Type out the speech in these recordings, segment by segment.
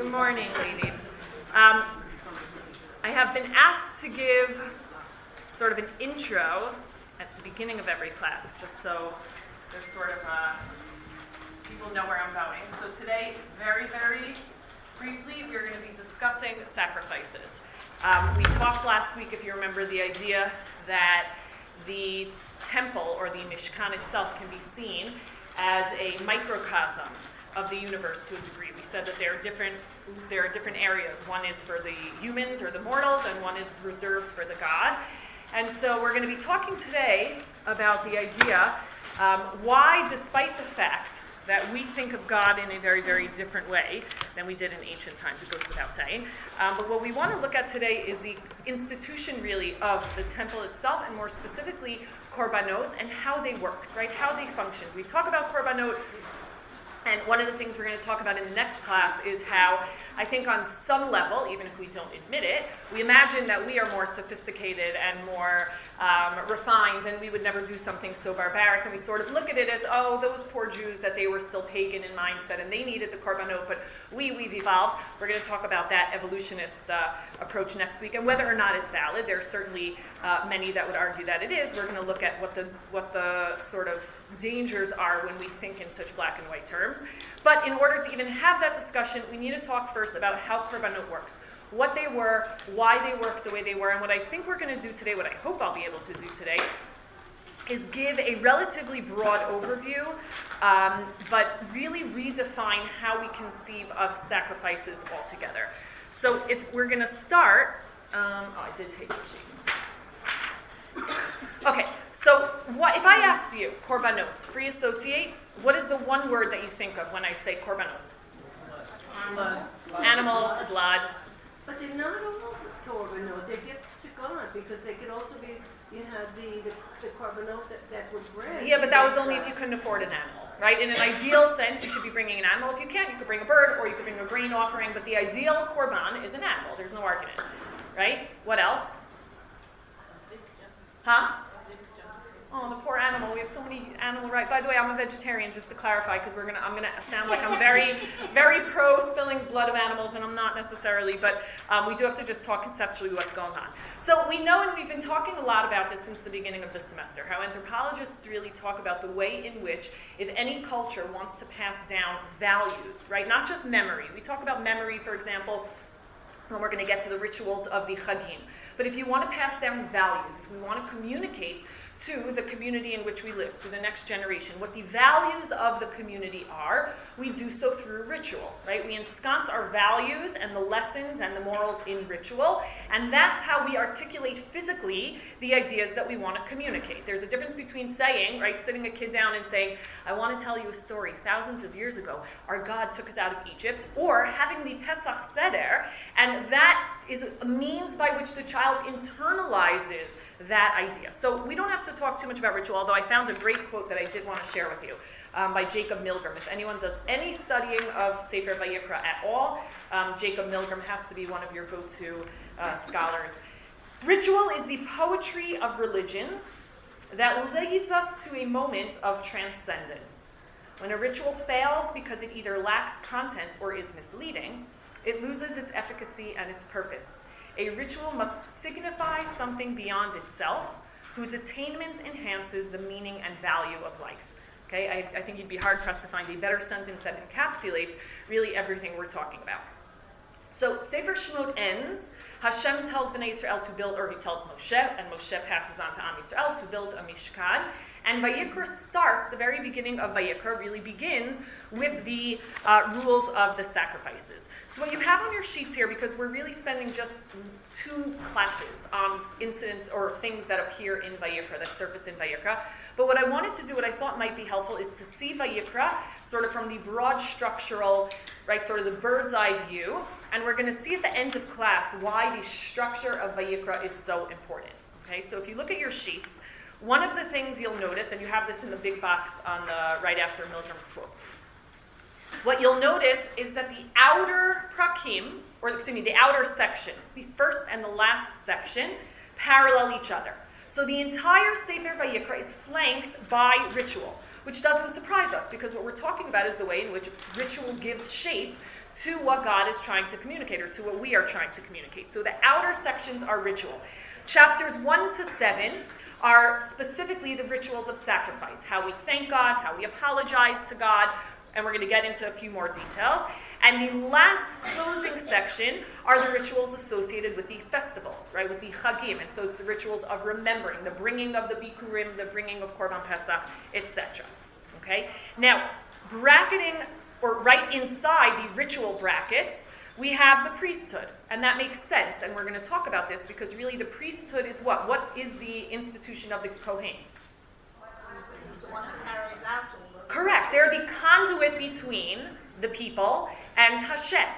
Good morning, ladies. Um, I have been asked to give sort of an intro at the beginning of every class, just so there's sort of uh, people know where I'm going. So today, very, very briefly, we're going to be discussing sacrifices. Um, we talked last week, if you remember, the idea that the temple or the Mishkan itself can be seen as a microcosm of the universe to a degree. We said that there are different there are different areas. One is for the humans or the mortals, and one is reserved for the God. And so we're going to be talking today about the idea um, why, despite the fact that we think of God in a very, very different way than we did in ancient times, it goes without saying. Um, but what we want to look at today is the institution, really, of the temple itself, and more specifically, korbanot and how they worked, right? How they functioned. We talk about korbanot and one of the things we're going to talk about in the next class is how I think on some level, even if we don't admit it, we imagine that we are more sophisticated and more um, refined, and we would never do something so barbaric. And we sort of look at it as, oh, those poor Jews that they were still pagan in mindset and they needed the korbanot, but we, we've evolved. We're going to talk about that evolutionist uh, approach next week and whether or not it's valid. There are certainly uh, many that would argue that it is. We're going to look at what the what the sort of dangers are when we think in such black and white terms. But in order to even have that discussion, we need to talk first about how korbanot worked, what they were, why they worked the way they were, and what I think we're going to do today, what I hope I'll be able to do today, is give a relatively broad overview, um, but really redefine how we conceive of sacrifices altogether. So if we're going to start, um, oh, I did take the sheets. Okay, so what, if I asked you, korbanot, free associate, what is the one word that you think of when I say korbanot? Blood. Animals, blood. But they're not all korbanot. They're gifts to God because they could also be. You know, the the, the korbanot that, that were bread. Yeah, but that was only if you couldn't afford an animal, right? In an ideal sense, you should be bringing an animal. If you can't, you could bring a bird or you could bring a grain offering. But the ideal korban is an animal. There's no argument, right? What else? Huh? Oh, the poor animal. We have so many animal rights. By the way, I'm a vegetarian, just to clarify, because we're gonna. I'm gonna sound like I'm very, very pro spilling blood of animals, and I'm not necessarily. But um, we do have to just talk conceptually what's going on. So we know, and we've been talking a lot about this since the beginning of the semester, how anthropologists really talk about the way in which, if any culture wants to pass down values, right, not just memory. We talk about memory, for example, when we're going to get to the rituals of the chagim. But if you want to pass down values, if we want to communicate to the community in which we live, to the next generation. What the values of the community are, we do so through ritual, right? We ensconce our values and the lessons and the morals in ritual, and that's how we articulate physically the ideas that we want to communicate. There's a difference between saying, right, sitting a kid down and saying, I want to tell you a story. Thousands of years ago, our God took us out of Egypt, or having the Pesach Seder, and that is a means by which the child internalizes that idea. So we don't have to talk too much about ritual, although I found a great quote that I did want to share with you um, by Jacob Milgrom. If anyone does any studying of Sefer Vayikra at all, um, Jacob Milgrom has to be one of your go-to uh, scholars. Ritual is the poetry of religions that leads us to a moment of transcendence. When a ritual fails because it either lacks content or is misleading, it loses its efficacy and its purpose. A ritual must signify something beyond itself, whose attainment enhances the meaning and value of life. Okay, I, I think you'd be hard pressed to find a better sentence that encapsulates really everything we're talking about. So Sefer Shemot ends. Hashem tells Bnei Israel to build, or he tells Moshe, and Moshe passes on to Am Yisrael to build a Mishkan. And Vayikra starts, the very beginning of Vayikra really begins with the uh, rules of the sacrifices. So what you have on your sheets here, because we're really spending just two classes on incidents or things that appear in Vayikra, that surface in Vayikra. But what I wanted to do, what I thought might be helpful, is to see Vayikra sort of from the broad structural, right, sort of the bird's eye view. And we're going to see at the end of class why the structure of Vayikra is so important. Okay, so if you look at your sheets, one of the things you'll notice, and you have this in the big box on the right after Milgrom's quote, what you'll notice is that the outer prakim, or excuse me, the outer sections, the first and the last section, parallel each other. So the entire Sefer Vayikra is flanked by ritual, which doesn't surprise us because what we're talking about is the way in which ritual gives shape to what God is trying to communicate or to what we are trying to communicate. So the outer sections are ritual. Chapters 1 to 7 are specifically the rituals of sacrifice how we thank God, how we apologize to God, and we're going to get into a few more details. And the last closing section are the rituals associated with the festivals, right, with the chagim. And so it's the rituals of remembering, the bringing of the bikurim, the bringing of korban pesach, etc. Okay? Now, bracketing, or right inside the ritual brackets, we have the priesthood. And that makes sense. And we're going to talk about this because really the priesthood is what? What is the institution of the Kohen? Correct. They're the conduit between the people and Hashem.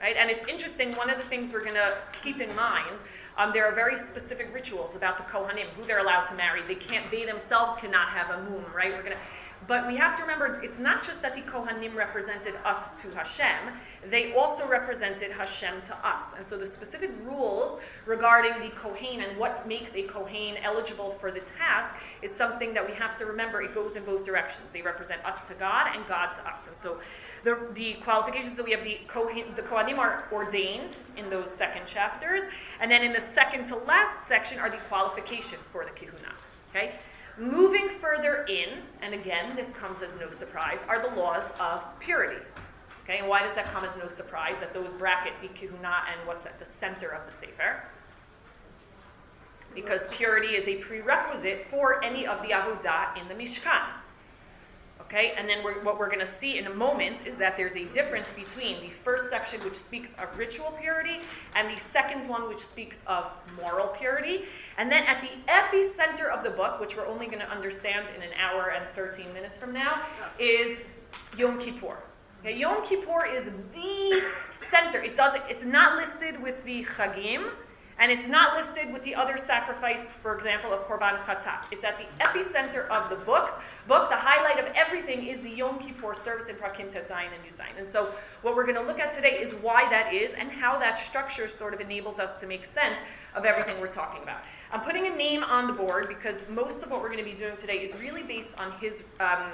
Right? And it's interesting, one of the things we're going to keep in mind, um, there are very specific rituals about the Kohanim, who they're allowed to marry. They can't, they themselves cannot have a moon, right? We're going to, but we have to remember, it's not just that the Kohanim represented us to Hashem, they also represented Hashem to us. And so the specific rules regarding the Kohen and what makes a Kohen eligible for the task is something that we have to remember. It goes in both directions. They represent us to God and God to us. And so the, the qualifications that we have, the, Kohen, the Kohanim are ordained in those second chapters. And then in the second to last section are the qualifications for the Kihuna. Okay? Moving further in, and again, this comes as no surprise, are the laws of purity. Okay, and why does that come as no surprise that those bracket the kihuna and what's at the center of the sefer? Because purity is a prerequisite for any of the avodah in the mishkan. Okay, and then we're, what we're going to see in a moment is that there's a difference between the first section, which speaks of ritual purity, and the second one, which speaks of moral purity. And then at the epicenter of the book, which we're only going to understand in an hour and 13 minutes from now, is Yom Kippur. Okay, Yom Kippur is the center. It doesn't. It's not listed with the Chagim and it's not listed with the other sacrifice, for example, of Korban Chatat. It's at the epicenter of the books. Book, the highlight of everything is the Yom Kippur service in Prakim Tet Zayin and Yud Zayin. And so what we're going to look at today is why that is and how that structure sort of enables us to make sense of everything we're talking about. I'm putting a name on the board because most of what we're going to be doing today is really based on his um,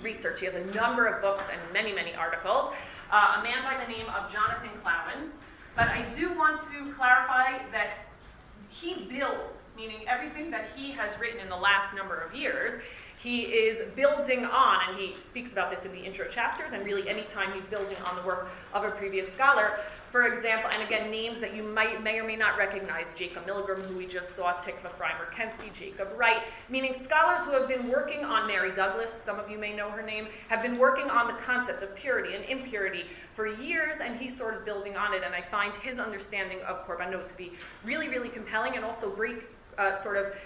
research. He has a number of books and many, many articles. Uh, a man by the name of Jonathan Klawans. But I do want to clarify that he builds, meaning everything that he has written in the last number of years, he is building on, and he speaks about this in the intro chapters, and really anytime he's building on the work of a previous scholar, for example, and again, names that you might may or may not recognize, Jacob Milgrom, who we just saw, Tikva Frymer-Kensky, Jacob Wright, meaning scholars who have been working on Mary Douglas, some of you may know her name, have been working on the concept of purity and impurity for years, and he's sort of building on it, and I find his understanding of Korbanot to be really, really compelling and also great uh, sort of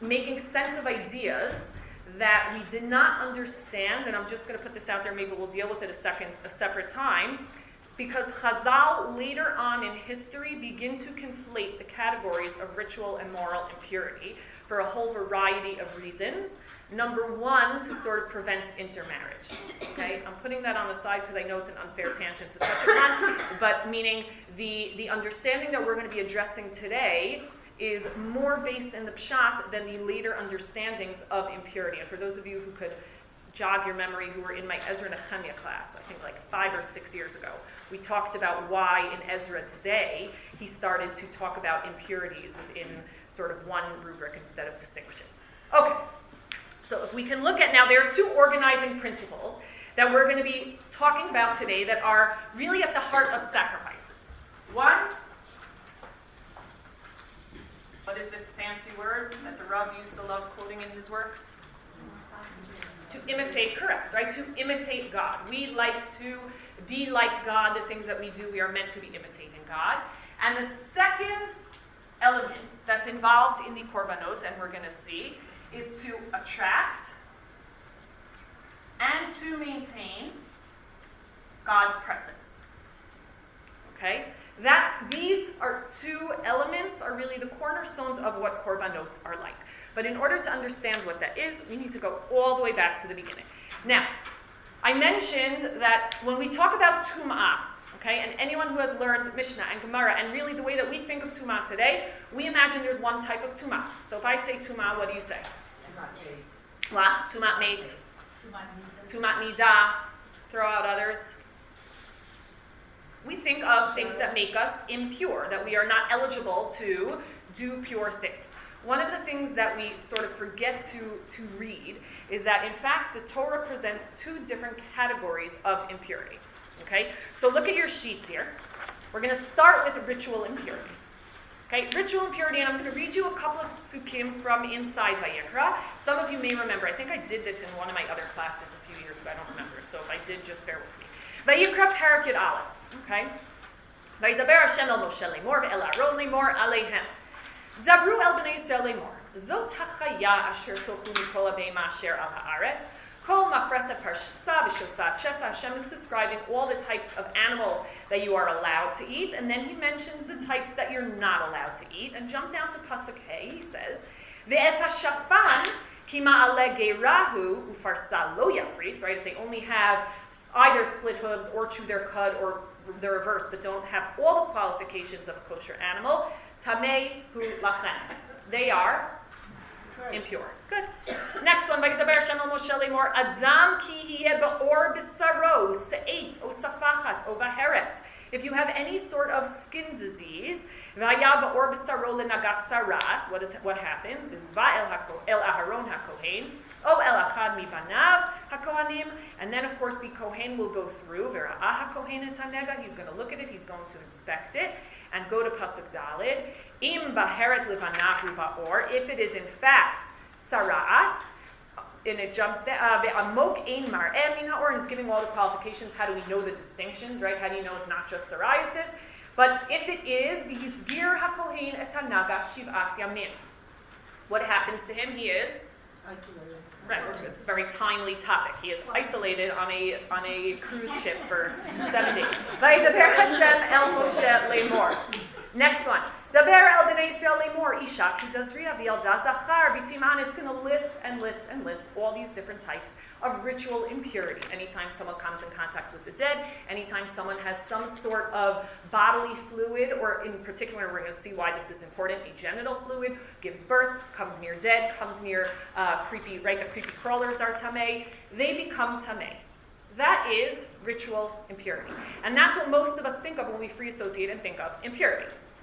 making sense of ideas that we did not understand, and I'm just going to put this out there, maybe we'll deal with it a second, a separate time, because Chazal later on in history begin to conflate the categories of ritual and moral impurity for a whole variety of reasons. Number one, to sort of prevent intermarriage. Okay, I'm putting that on the side because I know it's an unfair tangent to touch upon, but meaning the, the understanding that we're going to be addressing today is more based in the pshat than the later understandings of impurity. And for those of you who could jog your memory who were in my Ezra Nehemiah class, I think like five or six years ago. We talked about why in Ezra's day he started to talk about impurities within sort of one rubric instead of distinguishing. Okay, so if we can look at now, there are two organizing principles that we're going to be talking about today that are really at the heart of sacrifices. One, what is this fancy word that the Rav used to love quoting in his works? to imitate, correct, right? To imitate God. We like to be like God. The things that we do, we are meant to be imitating God. And the second element that's involved in the korbanot, and we're going to see, is to attract and to maintain God's presence. Okay? That's, these are two elements, are really the cornerstones of what korbanot are like. But in order to understand what that is, we need to go all the way back to the beginning. Now, I mentioned that when we talk about tum'ah, okay, and anyone who has learned Mishnah and Gemara, and really the way that we think of tum'ah today, we imagine there's one type of tum'ah. So if I say tum'ah, what do you say? What? Tumat mate. Tumat nida. Throw out others. We think of things that make us impure, that we are not eligible to do pure things. One of the things that we sort of forget to, to read is that in fact the Torah presents two different categories of impurity. Okay? So look at your sheets here. We're going to start with ritual impurity. Okay, ritual impurity, and I'm going to read you a couple of sukim from inside Vayikra. Some of you may remember, I think I did this in one of my other classes a few years ago, I don't remember, so if I did, just bear with me. Vayikra Parakid Aleph, okay? Vayidaber Hashem el Moshe lemor, el Aron lemor, aleihem. Zabru el bnei Yisrael lemor. זאת החיה אשר תאכלו מכל הבהמה אשר על הארץ, Kol mafresa parshsa v'shosat shesa. Hashem is describing all the types of animals that you are allowed to eat, and then he mentions the types that you're not allowed to eat. And jump down to pasuk He says, "Ve'eta shafan kima ale geirahu ufarsa lo yafris." Right? If they only have either split hooves or chew their cud or the reverse, but don't have all the qualifications of a kosher animal, tamei hu lachem. They are impure. Good. Next one, וידבר שם אל משה לאמור, אדם כי יהיה בעור בשרו, שאת או ספחת או בהרת. if you have any sort of skin disease, what is what happens? El Aharon HaKohen, O El Achad Mibanav HaKohanim, and then of course the Kohen will go through, he's going to look at it, he's going to inspect it, and go to Pasuk Dalid, Im Baheret Livanahu or if it is in fact sarat, and it jumps down, uh, amok ein mar'eh min ha'or, and it's giving all the qualifications. How do we know the distinctions, right? How do you know it's not just psoriasis? But if it is, v'hizgir ha'kohen et ha'naga shiv'at yamin. What happens to him? He is Isolated. Right, it's a very timely topic. He is isolated on a on a cruise ship for seven days. Vayidaber Hashem el Moshe lemor. Next one. Daber el bnei Yisrael lemor isha ki dazria v'yelda zachar b'timan. It's going to list and list and list all these different types of ritual impurity. Anytime someone comes in contact with the dead, anytime someone has some sort of bodily fluid, or in particular, we're going to see why this is important, a genital fluid, gives birth, comes near dead, comes near uh, creepy, right? The creepy crawlers are tameh. They become tameh. That is ritual impurity. And that's what most of us think of when we free associate and think of impurity.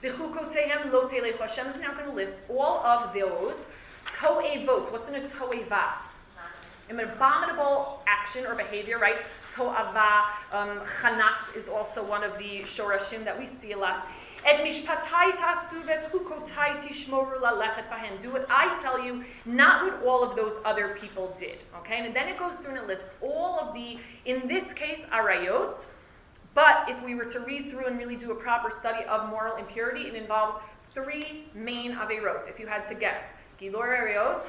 The Chukotehem lo telecho. Hashem is now going to list all of those to'evot. What's in a to'eva? An abominable action or behavior, right? To'ava, um, chanaf is also one of the shorashim that we see a lot. Et mishpatai tasu vet hukotai tishmoru lalechet bahem. Do what I tell you, not what all of those other people did. Okay, and then it goes through and it lists all of the, in this case, arayot, but if we were to read through and really do a proper study of moral impurity, it involves three main averot. If you had to guess, gilor arayot,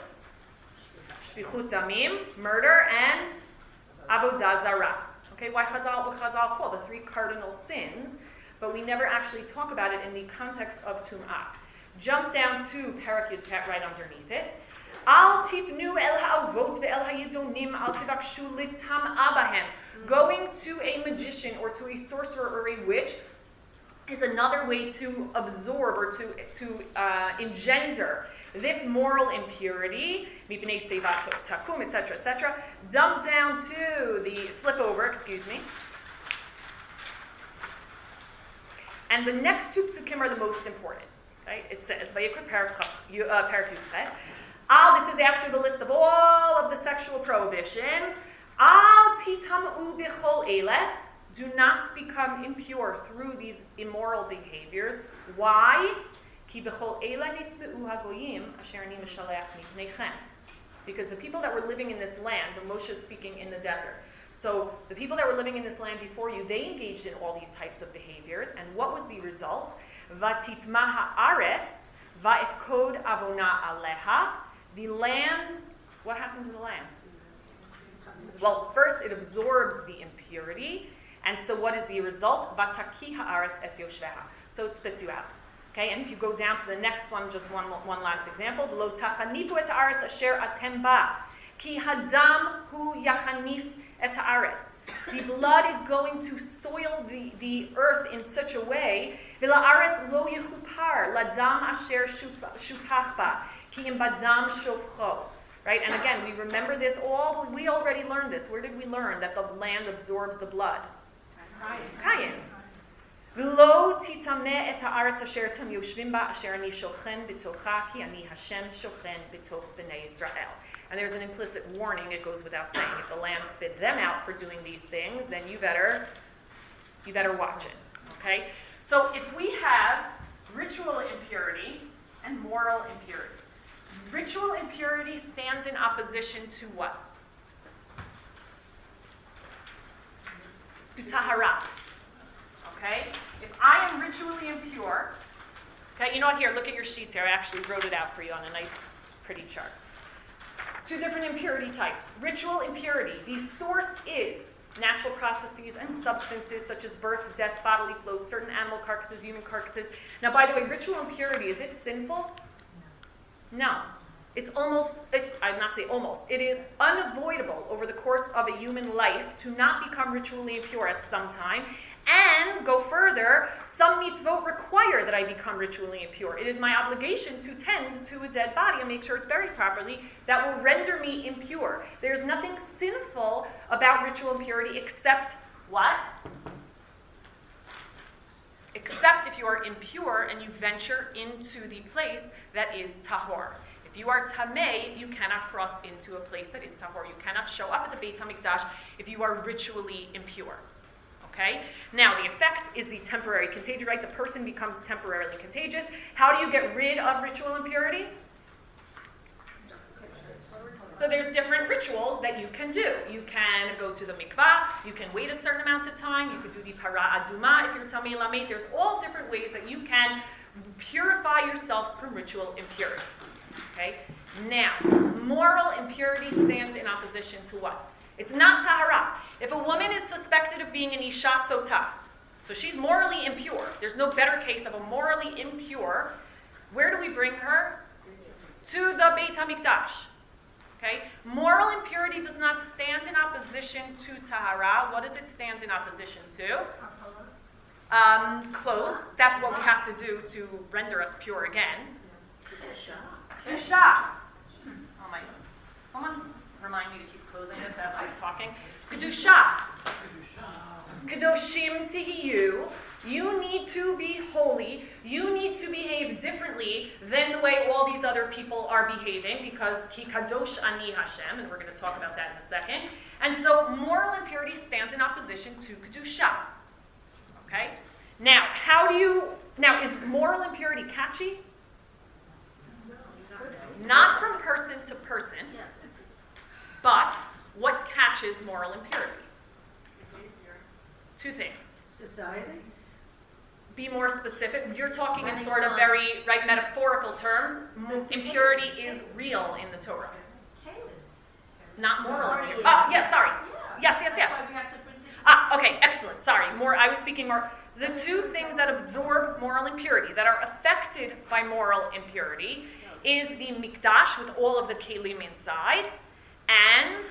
shvichut damim, murder, and avodah zarah. Okay, why Chazal, what Chazal call the three cardinal sins, but we never actually talk about it in the context of Tum'ah. Jump down to Parak Yud right underneath it. El ha'avot ve'el litam abahem. Going to a magician or to a sorcerer or a witch is another way to absorb or to, to uh, engender this moral impurity, takum, etc., etc. Dump down to the flip over, excuse me. And the next two psukim are the most important. Okay? It says, Al, this is after the list of all of the sexual prohibitions. Al titam bichol ele. Do not become impure through these immoral behaviors. Why? Because the people that were living in this land, when Moshe is speaking in the desert, so the people that were living in this land before you, they engaged in all these types of behaviors. And what was the result? Vatitma haaretz va'ifkod avona aleha. The land, what happened to the land? Well, first it absorbs the impurity. And so what is the result? Et. So it spits you out. Okay, and if you go down to the next one, just one, one last example. Ki hu. The blood is going to soil the, the earth in such a way. Lo ba. Ki Right? And again, we remember this all, we already learned this. Where did we learn that the land absorbs the blood? Kayin. V'lo titameh et ha'aretz asher tam yoshvim ba asher ani shochen b'tocha ki ani Hashem shochen b'toch b'nei Yisrael. And there's an implicit warning, it goes without saying. If the land spit them out for doing these things, then you better, you better watch it. Okay? So if we have ritual impurity and moral impurity, ritual impurity stands in opposition to what? To tahara. Okay? If I am ritually impure, okay, you know what? Here, look at your sheets here. I actually wrote it out for you on a nice, pretty chart. Two different impurity types. Ritual impurity. The source is natural processes and substances such as birth, death, bodily flows, certain animal carcasses, human carcasses. Now, by the way, ritual impurity, is it sinful? No. It's almost, it, I'm not saying almost, it is unavoidable over the course of a human life to not become ritually impure at some time. And go further, some mitzvot require that I become ritually impure. It is my obligation to tend to a dead body and make sure it's buried properly. That will render me impure. There's nothing sinful about ritual impurity except what? Except if you are impure and you venture into the place that is tahor. If you are tamei, you cannot cross into a place that is tahor. You cannot show up at the Beit HaMikdash if you are ritually impure. Okay? Now, the effect is the temporary contagion, right? The person becomes temporarily contagious. How do you get rid of ritual impurity? So there's different rituals that you can do. You can go to the mikvah, you can wait a certain amount of time, you could do the para aduma if you're tamei lamet. There's all different ways that you can purify yourself from ritual impurity. Okay? Now, moral impurity stands in opposition to what? It's not tahara. If a woman is suspected of being an isha sota, so she's morally impure, there's no better case of a morally impure, where do we bring her? To the Beit HaMikdash. Okay? Moral impurity does not stand in opposition to tahara. What does it stand in opposition to? Um, close. That's what we have to do to render us pure again. Kedusha. Hmm. Oh my. Someone remind me to keep closing this as I'm talking. Kedusha. Kadoshim tihiyu. You You need to be holy. You need to behave differently than the way all these other people are behaving because ki kadosh ani Hashem, and we're going to talk about that in a second. And so moral impurity stands in opposition to kedusha. Okay. Now, how do you? Now, is moral impurity catchy? Not from person to person, but what catches moral impurity? Two things. Society? Be more specific. You're talking in sort of very right metaphorical terms. Impurity is real in the Torah, not moral. impurity. Oh, yes, sorry. Yes, yes, yes. Ah, okay, excellent. Sorry. More. I was speaking more. The two things that absorb moral impurity, that are affected by moral impurity, is the mikdash with all of the kelim inside, and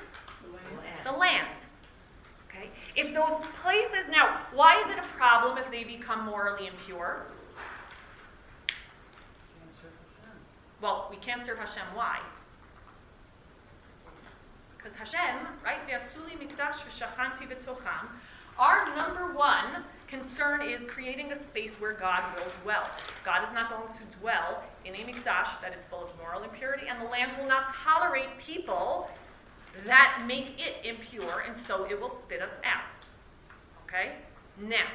the land. Okay? If those places now, why is it a problem if they become morally impure? Well, we can't serve Hashem. Why? Because Hashem, right? Our number one concern is creating a space where God will dwell. God is not going to dwell in a mikdash that is full of moral impurity, and the land will not tolerate people that make it impure, and so it will spit us out. Okay? Now,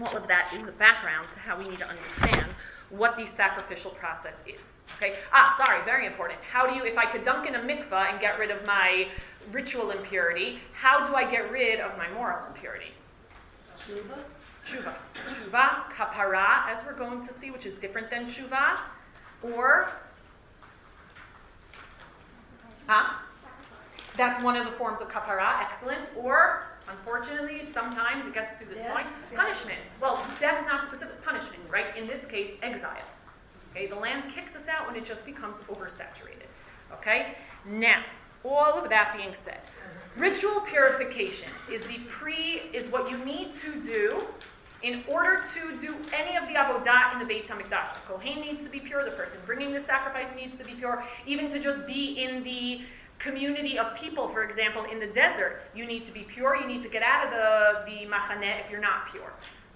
all of that is the background to how we need to understand what the sacrificial process is. Okay? Ah, sorry, very important. How do you, if I could dunk in a mikvah and get rid of my ritual impurity, how do I get rid of my moral impurity? Tshuva? Shuva. Shuva, kapara, as we're going to see, which is different than shuva, or, huh? That's one of the forms of kapara, excellent. Or, unfortunately, sometimes it gets to this Death? point, punishment. Well, death, not specific punishment, right? right? In this case, exile. Okay, the land kicks us out when it just becomes oversaturated. Okay? Now, all of that being said, ritual purification is the pre is what you need to do in order to do any of the avodah in the Beit HaMikdash. The Kohen needs to be pure, the person bringing the sacrifice needs to be pure, even to just be in the community of people, for example, in the desert, you need to be pure, you need to get out of the, the machaneh if you're not pure.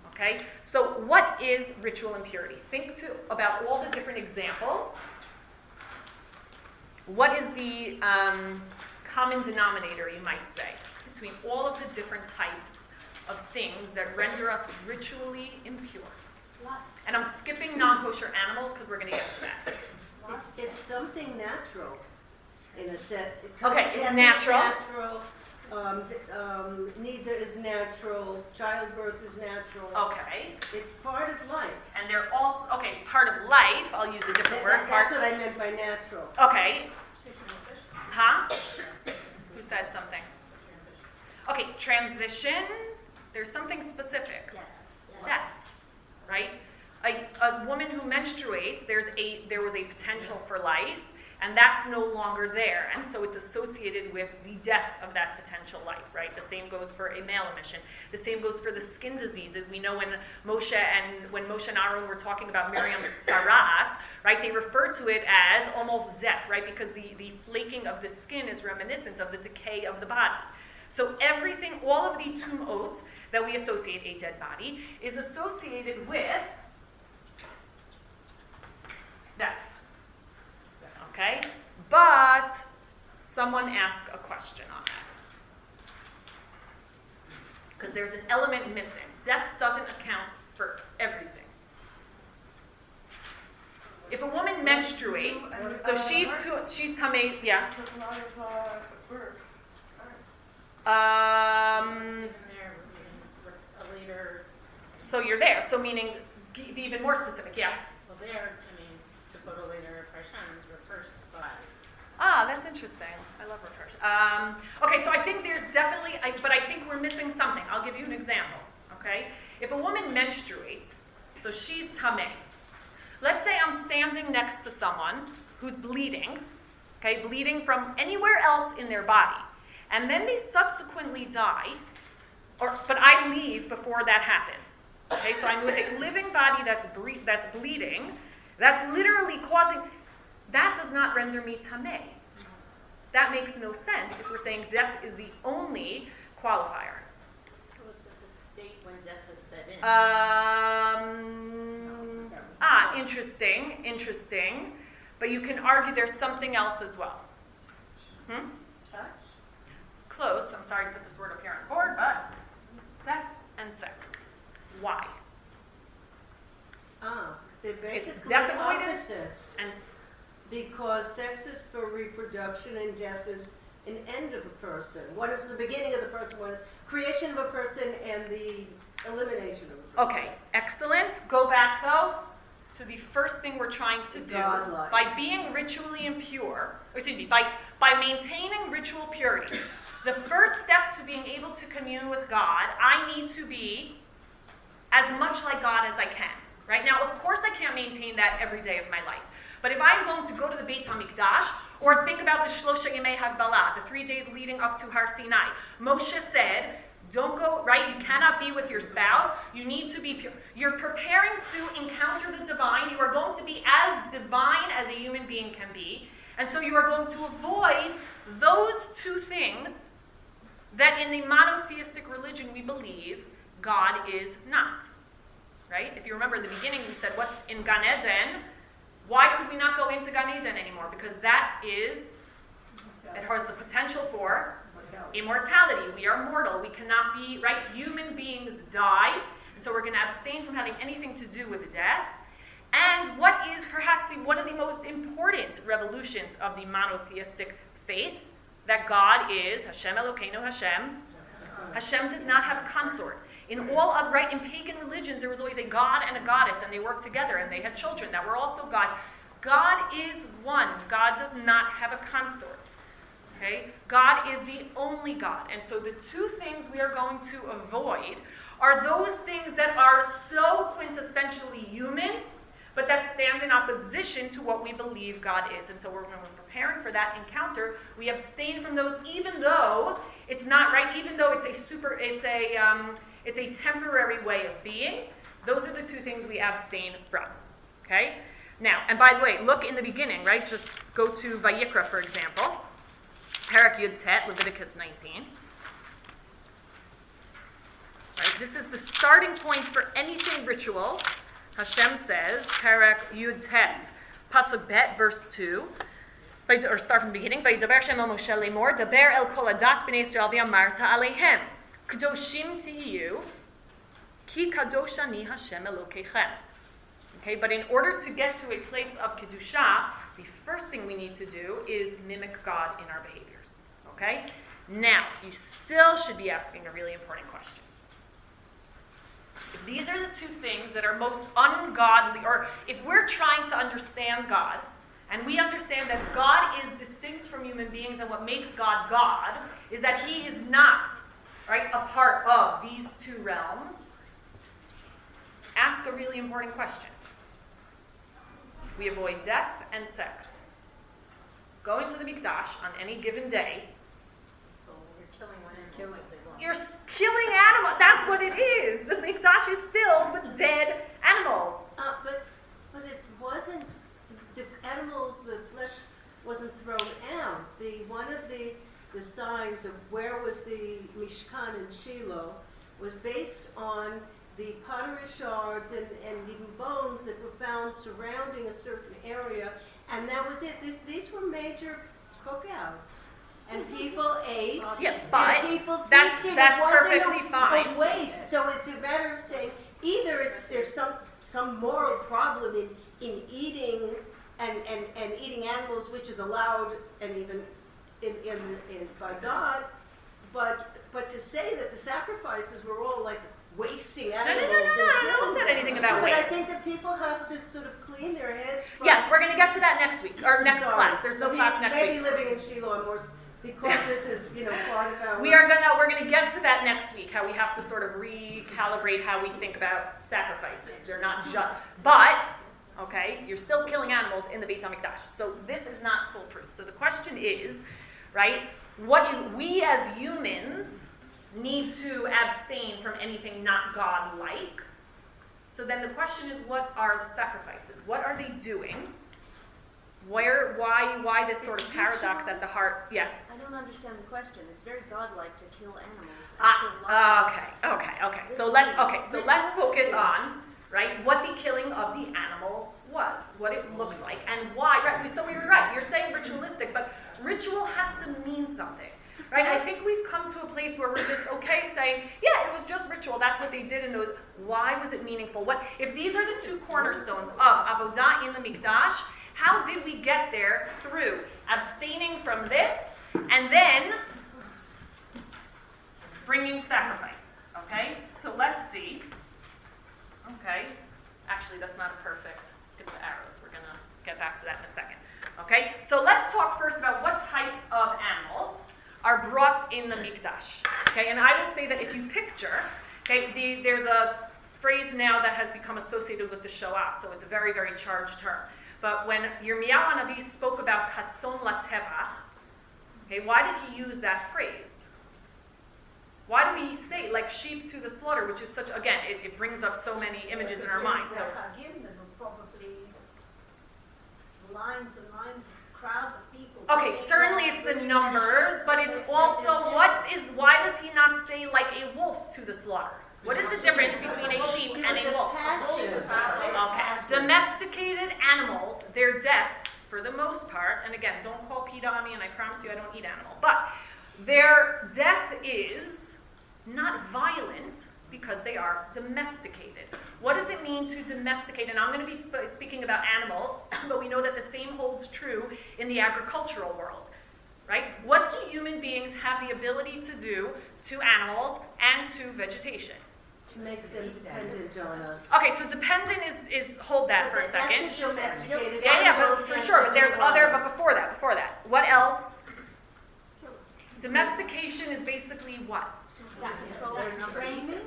Okay? So what is ritual impurity? Think to, about all the different examples. What is the um, common denominator, you might say, between all of the different types of things that render us ritually impure? And I'm skipping non-kosher animals because we're going to get to that. It's, it's something natural in a sense. Okay, it's natural. Natural. Um, um, neither is natural. Childbirth is natural. Okay. It's part of life. And they're also okay. Part of life. I'll use a different That- word. That's Part. what I meant by natural. Okay. Huh? Who said something? Okay. Transition. There's something specific. Death. Right. A, a woman who menstruates. There's a there was a potential for life. And that's no longer there. And so it's associated with the death of that potential life, right? The same goes for a male emission. The same goes for the skin diseases. We know when Moshe and when Moshe and Aaron were talking about Miriam Sarat, right, they refer to it as almost death, right? Because the, the flaking of the skin is reminiscent of the decay of the body. So everything, all of the tumot that we associate a dead body is associated with death. Okay? But someone asked a question on that. Because there's an element missing. Death doesn't account for everything. If a woman menstruates, so she's too, she's tamei, yeah. Took a lot of uh, birth. Um, And there, we can- a later, so you're there. So meaning, be even more specific, yeah. well, there, I mean, to put a later parshan refers to God. Ah, that's interesting. I love recursion. Um, okay, so I think there's definitely, I, but I think we're missing something. I'll give you an example. Okay, if a woman menstruates, so she's tameh. Let's say I'm standing next to someone who's bleeding, okay, bleeding from anywhere else in their body, and then they subsequently die, or but I leave before that happens. Okay, so I'm with a living body that's that's bleeding, that's literally causing. That does not render me tameh. That makes no sense if we're saying death is the only qualifier. So it's at the state when death is set in. Um, ah, interesting, interesting. But you can argue there's something else as well. Hmm? Touch? Close. I'm sorry to put this word up here on the board, but death and sex. Why? Ah, they're basically death avoidance. opposites. And Because sex is for reproduction and death is an end of a person. One is the beginning of the person, one creation of a person and the elimination of a person. Okay, excellent. Go back though to the first thing we're trying to do Godlike. by being ritually impure. Excuse me, by by maintaining ritual purity. The first step to being able to commune with God, I need to be as much like God as I can. Right now, of course, I can't maintain that every day of my life. But if I'm going to go to the Beit Hamikdash, or think about the Shlosha Yemei Hagbalah, the three days leading up to Har Sinai, Moshe said, don't go, right? You cannot be with your spouse. You need to be pure. You're preparing to encounter the divine. You are going to be as divine as a human being can be. And so you are going to avoid those two things that in the monotheistic religion we believe God is not. Right? If you remember the beginning, we said, what's in Gan Eden? Why could we not go into Gan Eden anymore? Because that is, it has the potential for immortality. We are mortal. We cannot be, right? Human beings die. And so we're going to abstain from having anything to do with death. And what is perhaps the, one of the most important revolutions of the monotheistic faith? That God is Hashem Elokeinu Hashem. Hashem does not have a consort. In all other, right, in pagan religions, there was always a god and a goddess, and they worked together, and they had children that were also gods. God is one. God does not have a consort. Okay? God is the only God. And so the two things we are going to avoid are those things that are so quintessentially human, but that stands in opposition to what we believe God is. And so when we're preparing for that encounter, we abstain from those, even though it's not right, even though it's a super, it's a, um, it's a temporary way of being. Those are the two things we abstain from. Okay? Now, and by the way, look in the beginning, right? Just go to Vayikra, for example. Parak Yud Tet, Leviticus 19. Right? This is the starting point for anything ritual. Hashem says, Parak Yud Tet, Pasuk Bet, verse 2. Or start from the beginning. Vayidaber Shem Moshe lemor, el kol b'nei Yisrael alehem. Kadoshim tihiyu, ki kadosh ani Hashem Elokeichem. Okay, but in order to get to a place of kedusha, the first thing we need to do is mimic God in our behaviors. Okay. Now, you still should be asking a really important question. If these are the two things that are most ungodly, or if we're trying to understand God, and we understand that God is distinct from human beings, and what makes God God is that He is not, right, a part of these two realms, ask a really important question. We avoid death and sex. Going to the Mikdash on any given day, So you're killing one animal. Killing. you're killing animals. That's what it is. The Mikdash is filled with dead animals. Uh, but, but it wasn't, the animals, the flesh wasn't thrown out. The, one of the, signs of where was the Mishkan in Shiloh was based on the pottery shards and, and even bones that were found surrounding a certain area. And that was it. This, these were major cookouts. And people ate. Yeah, but and people that's- feasted. that's it wasn't perfectly a, fine. A waste. So it's a matter of saying either it's there's some some moral problem in in eating and, and, and eating animals, which is allowed and even in, in, in by God, but but to say that the sacrifices were all like wasting no, animals. no, no, and no, no, I haven't said anything about But I think that people have to sort of clean their heads. Yes, we're going to get to that next week or next class. There's no class next maybe week. Maybe living in Shiloh and more because this is you know part of our. We are gonna we're gonna get to that next week. How we have to sort of recalibrate how we think about sacrifices. They're not just, but okay, you're still killing animals in the Beit Hamikdash. So this is not foolproof. So the question is, right? What is we as humans need to abstain from anything not God-like? So then the question is, what are the sacrifices? What are they doing? Where, why, why this sort of paradox at the heart? Yeah. I don't understand the question. It's very godlike to kill animals. Ah, kill okay, okay, okay. So let's okay. So let's focus on right what the killing of the animals was, what it looked like, and why. Right. So we were right. You're saying ritualistic, but ritual has to mean something, right? I think we've come to a place where we're just okay saying, yeah, it was just ritual. That's what they did in those. Why was it meaningful? What if these are the two cornerstones of avodah in the mikdash? How did we get there through abstaining from this and then bringing sacrifice. Okay? So let's see. Okay? Actually, that's not a perfect. Skip the arrows. We're going to get back to that in a second. Okay? So let's talk first about what types of animals are brought in the mikdash. Okay? And I will say that if you picture, okay, the, there's a phrase now that has become associated with the Shoah, so it's a very, very charged term. But when Yirmiyahu Hanavi spoke about katzon latevach, okay, why did he use that phrase? Why do we say like sheep to the slaughter, which is such again, it, it brings up so many images in our mind. So Chagim, there were probably lines and lines of crowds of people. okay, certainly it's the numbers, but it's also what is why does he not say like a wolf to the slaughter? What is the difference between a sheep and a wolf? Okay, domesticated animals, their deaths, for the most part, and again, don't call PETA on me, and I promise you I don't eat animal, but their death is not violent because they are domesticated. What does it mean to domesticate? And I'm going to be sp- speaking about animals, but we know that the same holds true in the agricultural world, right? What do human beings have the ability to do to animals and to vegetation? To make them dependent on us. Okay, so dependent is, is hold that for a But second. That's a domesticated Yeah, yeah, but for sure. But there's other. But before that, before that, what else? Domestication is basically what? Control and training.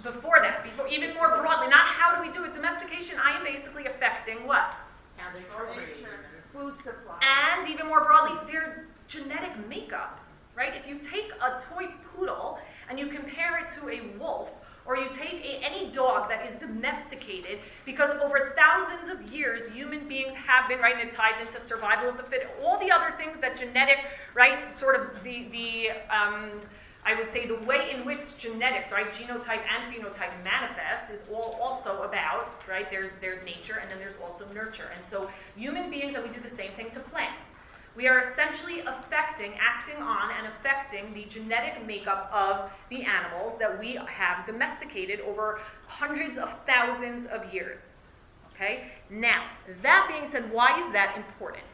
Before that, before even more broadly, not how do we do it. Domestication, I am basically affecting what? How they Food supply. And even more broadly, their genetic makeup, right? If you take a toy poodle and you compare it to a wolf, or you take a, any dog that is domesticated, because over thousands of years, human beings have been, right, and it ties into survival of the fit, all the other things that genetic, right, sort of the, the um, I would say the way in which genetics, right, genotype and phenotype manifest is all also about, right, there's, there's nature and then there's also nurture. And so human beings, and we do the same thing to plants. We are essentially affecting, acting on, and affecting the genetic makeup of the animals that we have domesticated over hundreds of thousands of years. Okay? Now, that being said, why is that important?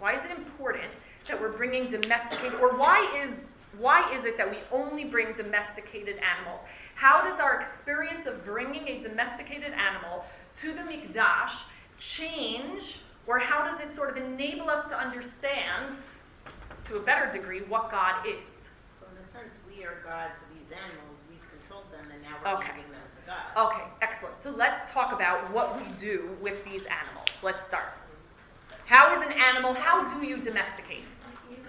Why is it important that we're bringing domesticated, or why is why is it that we only bring domesticated animals? How does our experience of bringing a domesticated animal to the mikdash change, or how does it sort of enable us to understand, to a better degree, what God is? So in a sense, we are God to these animals. We've controlled them, and now we're Okay. giving them to God. Okay, excellent. So let's talk about what we do with these animals. Let's start. How is an animal, how do you domesticate?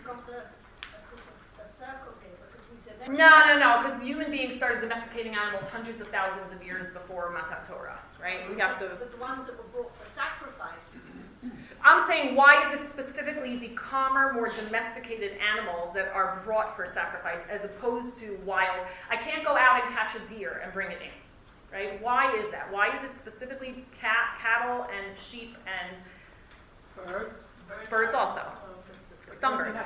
You a, a sort of a circle here because we did No, no, no, because human beings started domesticating animals hundreds of thousands of years before Matan Torah, right? We have to. The, the ones that were brought for sacrifice. I'm saying, why is it specifically the calmer, more domesticated animals that are brought for sacrifice as opposed to wild? I can't go out and catch a deer and bring it in, right? Why is that? Why is it specifically cat, cattle and sheep and Birds. birds also? Some birds.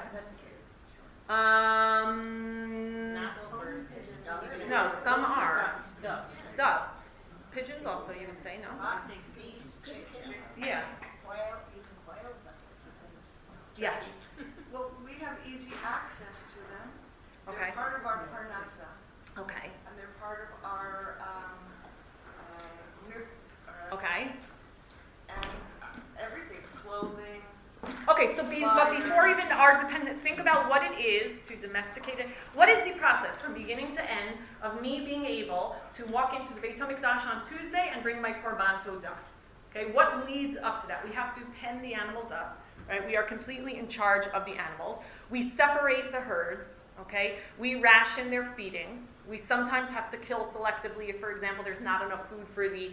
Um, Not birds. no, some are. Doves, doves. Doves. Pigeons also, you would say, no? Ducks, geese, chicken, Yeah, quail, even quails. I think, yeah. Well, we have easy access to them. They're Okay. part of our parnasa, Okay, and they're part of our, um, uh, we're, uh, okay. and everything, clothing. Okay, so be, but before even our dependent, think about what it is to domesticate it. What is the process from beginning to end of me being able to walk into the Beit HaMikdash on Tuesday and bring my Korban Todah? Okay, what leads up to that? We have to pen the animals up, right? We are completely in charge of the animals. We separate the herds, okay? We ration their feeding. We sometimes have to kill selectively if, for example, there's not enough food for the,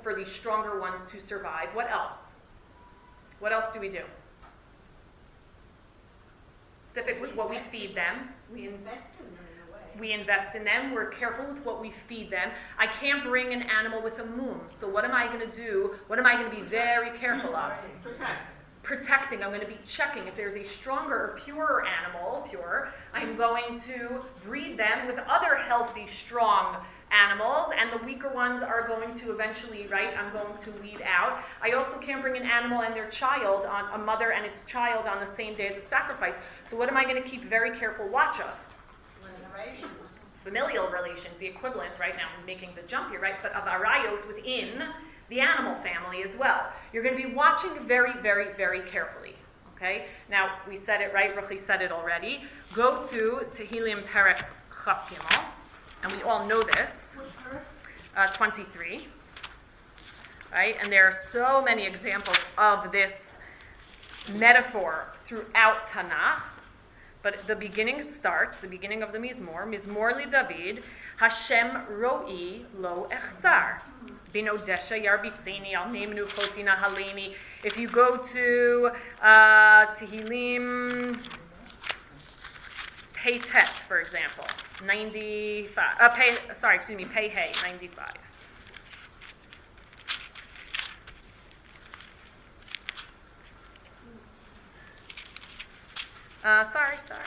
for the stronger ones to survive. What else? What else do we do? Specific with what we feed them. We, Invest in them in a way. we invest in them. We're careful with what we feed them. I can't bring an animal with a mum. So what am I going to do? What am I going to be very careful of? Protect. Protecting. I'm going to be checking if there's a stronger or purer animal, pure. I'm going to breed them with other healthy, strong animals, and the weaker ones are going to eventually, right? I'm going to weed out. I also can't bring an animal and their child on a mother and its child on the same day as a sacrifice. So what am I going to keep very careful watch of? Generations. familial relations, the equivalent, right now I'm making the jump here, right, but of arayot within the animal family as well. You're going to be watching very, very, very carefully. Okay? Now, we said it, right? Ruchi said it already. Go to Tehillim Perek Chaf Gimel, and we all know this, uh, 23. Right? And there are so many examples of this metaphor throughout Tanakh. But the beginning starts, the beginning of the Mizmor, Mizmor li David, Hashem ro'i lo echzar. Bino desha yarbitzini al nemnu haleni. If you go to uh, Tehillim Pei Tet, for example, 95, uh, pay, sorry, excuse me, Pei Hey, 95. Uh, sorry, sorry.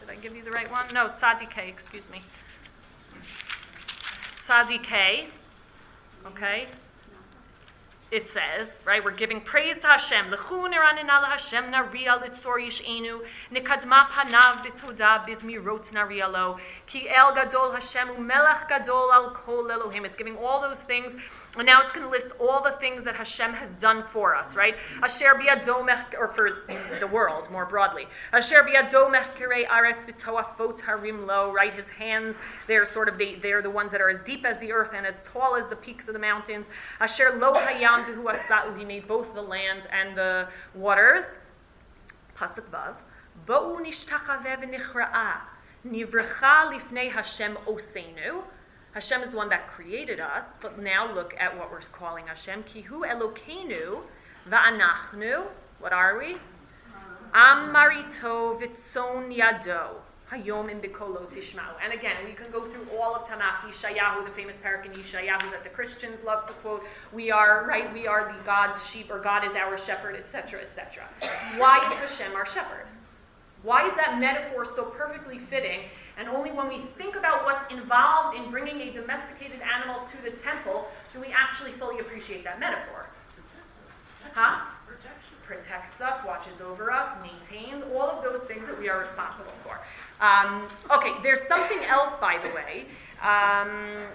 Did I give you the right one? No, Tzaddik, excuse me. Tzaddik, okay? It says, right, we're giving praise to Hashem. L'chu niranin Hashem nariya litzor yish'enu, nikadma panav b'toda bizmirot nariya lo, ki el gadol Hashem umelach gadol al kol Elohim. It's giving all those things And now it's going to list all the things that Hashem has done for us, right? Asher biyadomech, or for the world more broadly. Asher biyadomech kirei aretz v'toafot harim lo, right? His hands, they're sort of, they, they're the ones that are as deep as the earth and as tall as the peaks of the mountains. Asher lo hayam v'hu asa'u, he made both the lands and the waters. Pasuk vav. Bo'u nishtachave v'nichra'a, nivrecha lifnei Hashem osenu. Hashem is the one that created us, but now look at what we're calling Hashem. Kihu Elokeinu va'anachnu. What are we? Amarito vitzon yado. Hayom in bikolo tishmau. And again, we can go through all of Tanakh, Yeshayahu, the famous parak in that the Christians love to quote. We are, right, we are the God's sheep, or God is our shepherd, etc., etc. Why is Hashem our shepherd? Why is that metaphor so perfectly fitting? And only when we think about what's involved in bringing a domesticated animal to the temple do we actually fully appreciate that metaphor. Huh? Protects us, watches over us, maintains, all of those things that we are responsible for. Um, okay, there's something else, by the way. Um,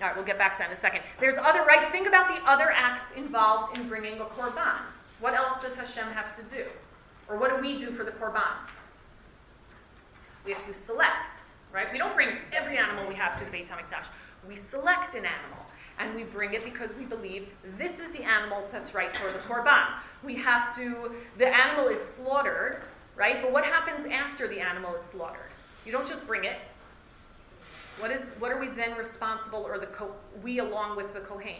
all right, we'll get back to that in a second. There's other, right? Think about the other acts involved in bringing a korban. What else does Hashem have to do? Or what do we do for the korban? We have to select, right? We don't bring every animal we have to the Beit HaMikdash. We select an animal, and we bring it because we believe this is the animal that's right for the korban. We have to, the animal is slaughtered, right? But what happens after the animal is slaughtered? You don't just bring it. What is, what are we then responsible, or the co- we along with the Kohen?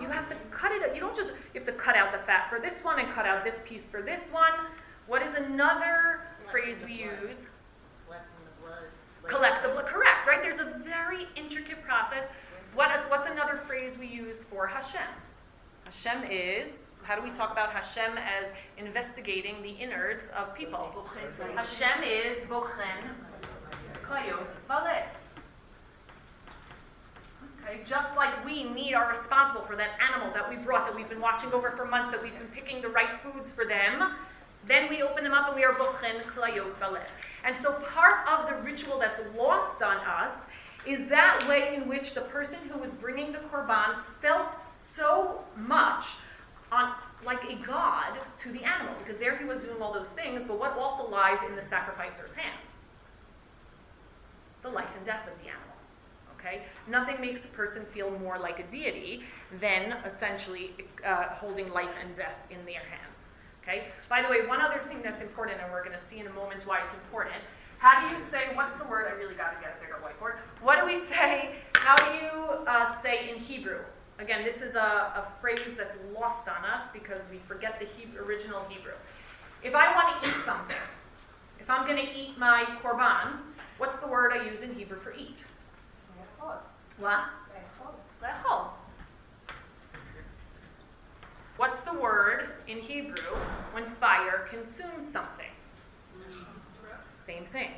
You have to cut it. You don't just. You have to cut out the fat for this one and cut out this piece for this one. What is another phrase we use? Collecting the blood. Collect the blood. Correct, right? There's a very intricate process. What, what's another phrase we use for Hashem? Hashem is. How do we talk about Hashem as investigating the innards of people? Hashem is bochen klayot valeh. Okay, just like we need are responsible for that animal that we brought, that we've been watching over for months, that we've been picking the right foods for them, then we open them up and we are bochen klayot valeh. And so part of the ritual that's lost on us is that way in which the person who was bringing the korban felt so much on like a god to the animal, because there he was doing all those things, but what also lies in the sacrificer's hand? The life and death of the animal. Okay? Nothing makes a person feel more like a deity than essentially uh, holding life and death in their hands. Okay? By the way, one other thing that's important, and we're going to see in a moment why it's important. How do you say, what's the word? I really got to get a bigger whiteboard. What do we say? How do you uh, say in Hebrew? Again, this is a, a, phrase that's lost on us because we forget the Hebrew, original Hebrew. If I want to eat something, if I'm going to eat my korban, what's the word I use in Hebrew for eat? What? Lechol. What's the word in Hebrew when fire consumes something? Same thing.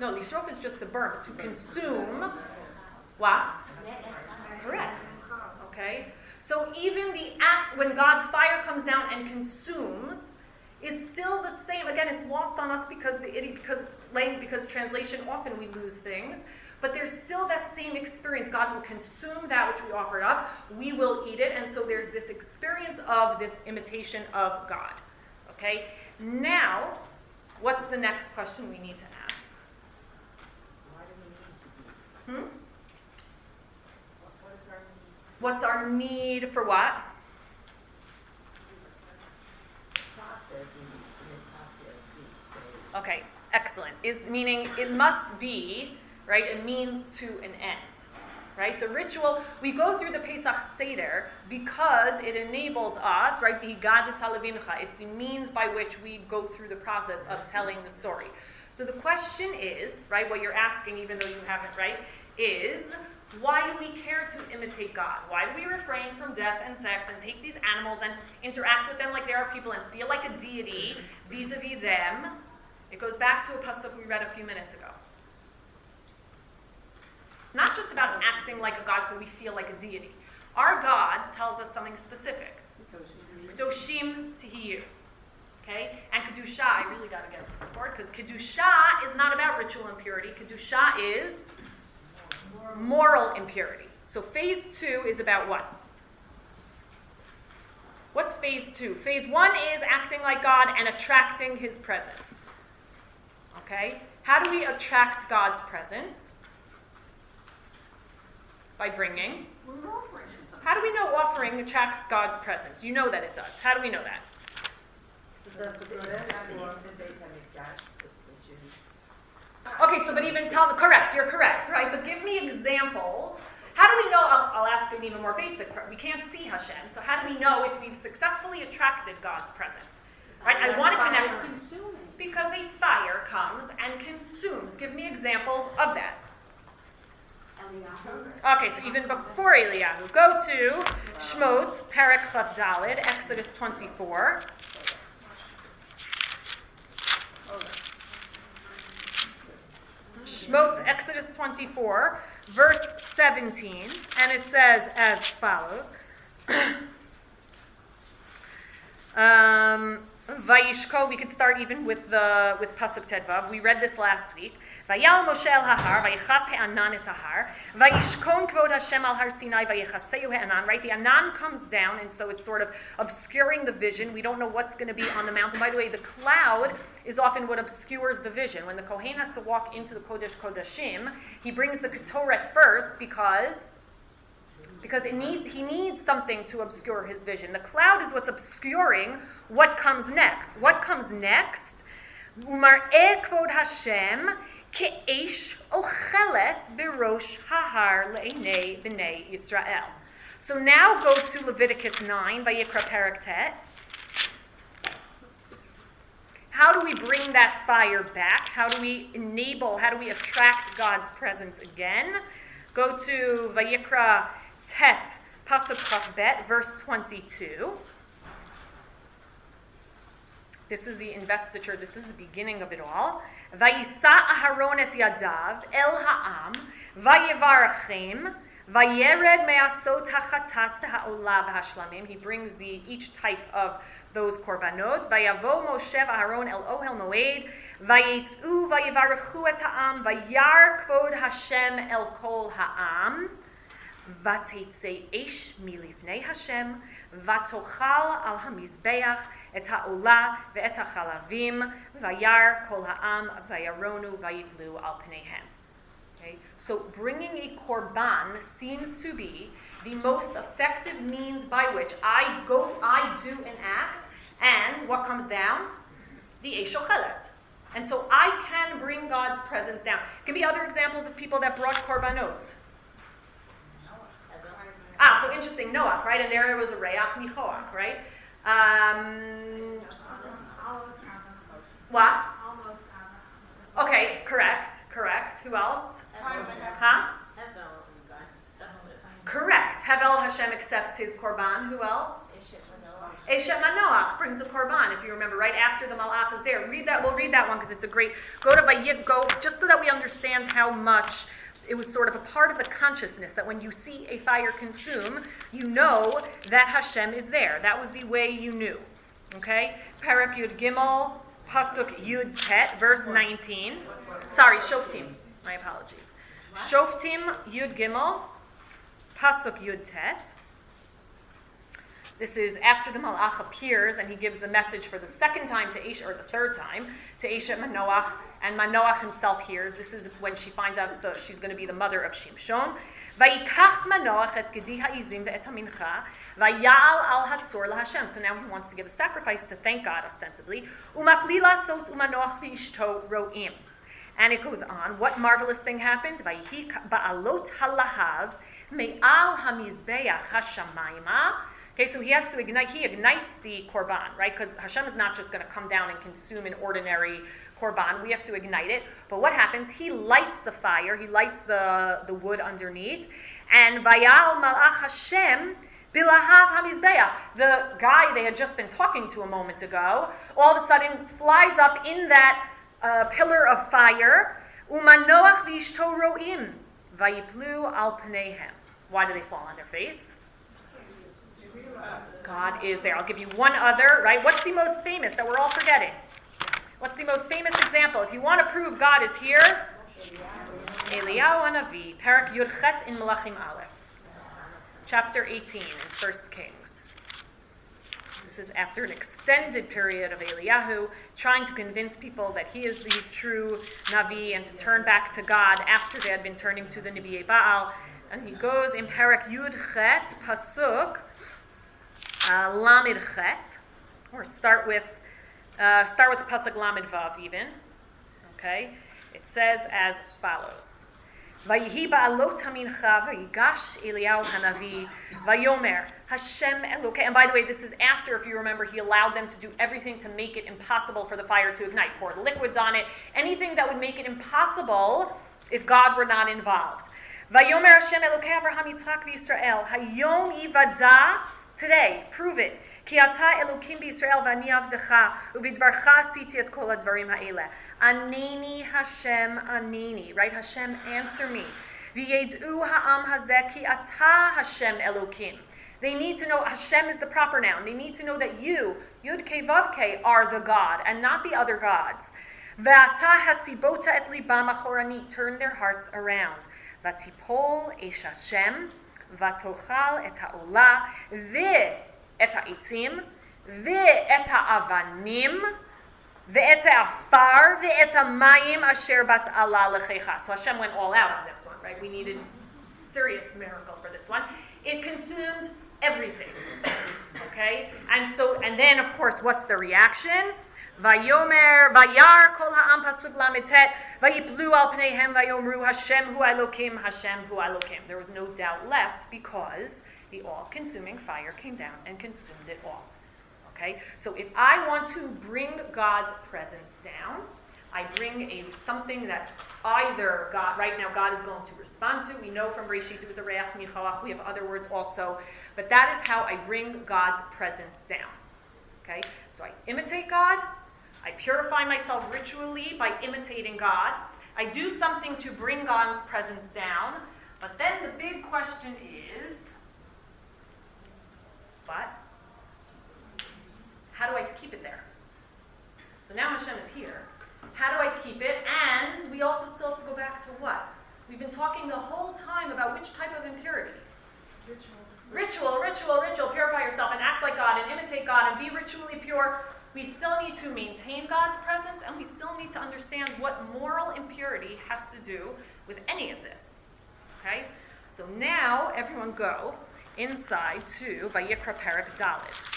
No, lisrof is just to burn, to consume, what? Correct. Okay? So even the act when God's fire comes down and consumes is still the same. Again, it's lost on us because the because because translation often we lose things. But there's still that same experience. God will consume that which we offered up. We will eat it. And so there's this experience of this imitation of God. Okay? Now, what's the next question we need to ask? Hmm? What's our need for what? Okay, excellent. Is meaning it must be right? It means to an end, right? The ritual, we go through the Pesach Seder because it enables us, right? It's the means by which we go through the process of telling the story. So the question is, right, what you're asking, even though you haven't, right, is why do we care to imitate God? Why do we refrain from death and sex and take these animals and interact with them like they are people and feel like a deity vis a vis them? It goes back to a pasuk we read a few minutes ago. Not just about acting like a God so we feel like a deity. Our God tells us something specific. Kedoshim tihiyu. Okay? And Kedusha, I really got to get to board because Kedusha is not about ritual impurity. Kedusha is moral impurity. So phase two is about what? What's phase two? Phase one is acting like God and attracting his presence. Okay? How do we attract God's presence? By bringing. We're offering him something. How do we know offering attracts God's presence? You know that it does. How do we know that? Okay, so but even tell the correct, you're correct, right? But give me examples. How do we know? I'll, I'll ask an even more basic. part. We can't see Hashem, so how do we know if we've successfully attracted God's presence? Right? I want to connect Consuming. because a fire comes and consumes. Give me examples of that. Okay, so even before Eliyahu, go to Shmot, Perek Chav Dalid, Exodus 24. Shmot, Exodus 24, verse 17, and it says as follows. um, Vayishko, we could start even with the with pasuk tedvav. We read this last week. Vayal Moshe el hahar, vayichas he'anan et hahar, vayishkon kvod Hashem al har Sinai, vayichaseu he'anan. Right, the anan comes down, and so it's sort of obscuring the vision. We don't know what's going to be on the mountain. By the way, the cloud is often what obscures the vision. When the kohen has to walk into the kodesh kodashim, he brings the ketoret first because because it needs he needs something to obscure his vision. The cloud is what's obscuring what comes next. What comes next? Umar'eh kvod Hashem ke'esh ochelet berosh hahar le'enei b'nei Yisrael. So now go to Leviticus 9, Vayikra Perek Tet. How do we bring that fire back? How do we enable, how do we attract God's presence again? Go to Vayikra Tet, Pasuk Bet, verse 22. This is the investiture. This is the beginning of it all. Vayisa Aharon et yadav el ha'am, vayevarachem, vayered me'asot ha'chatat v'ha'olav ha'shlamim. He brings the each type of those korbanot. Vayavo Moshe Aharon el ohel moed, vayetzu vayevarachu et ha'am, vayar kvod Hashem el kol ha'am. ותצא אש מלפני השם, ותאכל על המזבח את העולה ואת החלבים, וירא כל העם, וירונו ויפלו על פניהם. Okay? So bringing a korban seems to be the most effective means by which I go, I do an act, and what comes down? The eshochelet. And so I can bring God's presence down. Give me other examples of people that brought korbanot. Ah, so interesting, Noach, right? And there was a Reach Michoach, right? Um, what? Okay, correct, correct. Who else? Huh? Correct. Havel Hashem accepts his korban. Who else? Eshet Manoach brings a korban. If you remember, right after the malach is there. Read that. We'll read that one because it's a great. Go to Vayik. Go just so that we understand how much it was sort of a part of the consciousness that when you see a fire consume, you know that Hashem is there. That was the way you knew. Okay? Parak Yud Gimel, Pasuk Yud Tet, verse 19. Sorry, Shoftim. My apologies. Shoftim Yud Gimel, Pasuk Yud Tet. This is after the Malach appears and he gives the message for the second time to Esha, or the third time, to Esha Manoach, and Manoach himself hears. This is when she finds out that she's going to be the mother of Shimshon. ויקח מנוח את גדי העזים ואת המנחה, ויעל על הצור להשם. So now he wants to give a sacrifice to thank God, ostensibly. ומפליא לעשות ומנוח ואשתו רואים. And it goes on. What marvelous thing happened? ויהי בעלות הלהב מעל המזבח השמיימה. Okay, so he has to ignite, he ignites the korban, right? Because Hashem is not just going to come down and consume an ordinary korban. We have to ignite it. But what happens? He lights the fire, he lights the, the wood underneath. And Vayal Malach Hashem Bilahav Hamizbeach, the guy they had just been talking to a moment ago, all of a sudden flies up in that uh, pillar of fire. Umanoach v'ishto ro'im, vayiplu al pneihem. Why do they fall on their face? God is there. I'll give you one other, right? What's the most famous that we're all forgetting? What's the most famous example? If you want to prove God is here, Eliyahu Hanavi, Parak Yudchet in Malachim Aleph. chapter 18 in 1 Kings. This is after an extended period of Eliyahu trying to convince people that he is the true Navi and to turn back to God after they had been turning to the Nabi Baal. And he goes in Parak Yud Chet, Pasuk, uh, Chet, or start with uh, start with the pasuk Lamed Vav even. Okay, it says as follows: And by the way, this is after, if you remember, he allowed them to do everything to make it impossible for the fire to ignite. Poured liquids on it, anything that would make it impossible if God were not involved today, prove it. כי אתה אלוקים בישראל ואני עבדך, ובדברך עשיתי את כל הדברים האלה. ענני השם ענני, right? Hashem answer me. וידעו העם הזה כי אתה השם אלוקים. They need to know Hashem is the proper noun. They need to know that you, Yud Ke Vav Ke, are the God and not the other gods. ואתה הסיבות את ליבם אחורני, turn their hearts around. ותיפול אש השם, ותאכל את העולה, ואת העצים, ואת האבנים, ואת העפר, ואת המים אשר בתעלה לחיך. So Hashem went all out on this one, right? We needed serious miracle for this one. It consumed everything. Okay? And so, and then of course, what's the reaction? Vayomer, Vayar kol ha'am pasuk lamitet, vayiplu al pneihem vayomru Hashem hu Hashem hu There was no doubt left because the all-consuming fire came down and consumed it all. Okay, so if I want to bring God's presence down, I bring a something that either God right now God is going to respond to. We know from Reshit it was a reach. We have other words also, but that is how I bring God's presence down. Okay, so I imitate God I purify myself ritually by imitating God. I do something to bring God's presence down. But then the big question is, but how do I keep it there? So now Hashem is here. How do I keep it? And we also still have to go back to what? We've been talking the whole time about which type of impurity. Ritual. Ritual, ritual, ritual. Purify yourself and act like God and imitate God and be ritually pure. We still need to maintain God's presence and we still need to understand what moral impurity has to do with any of this. Okay? So now everyone go inside to Vayikra Parak Dalit.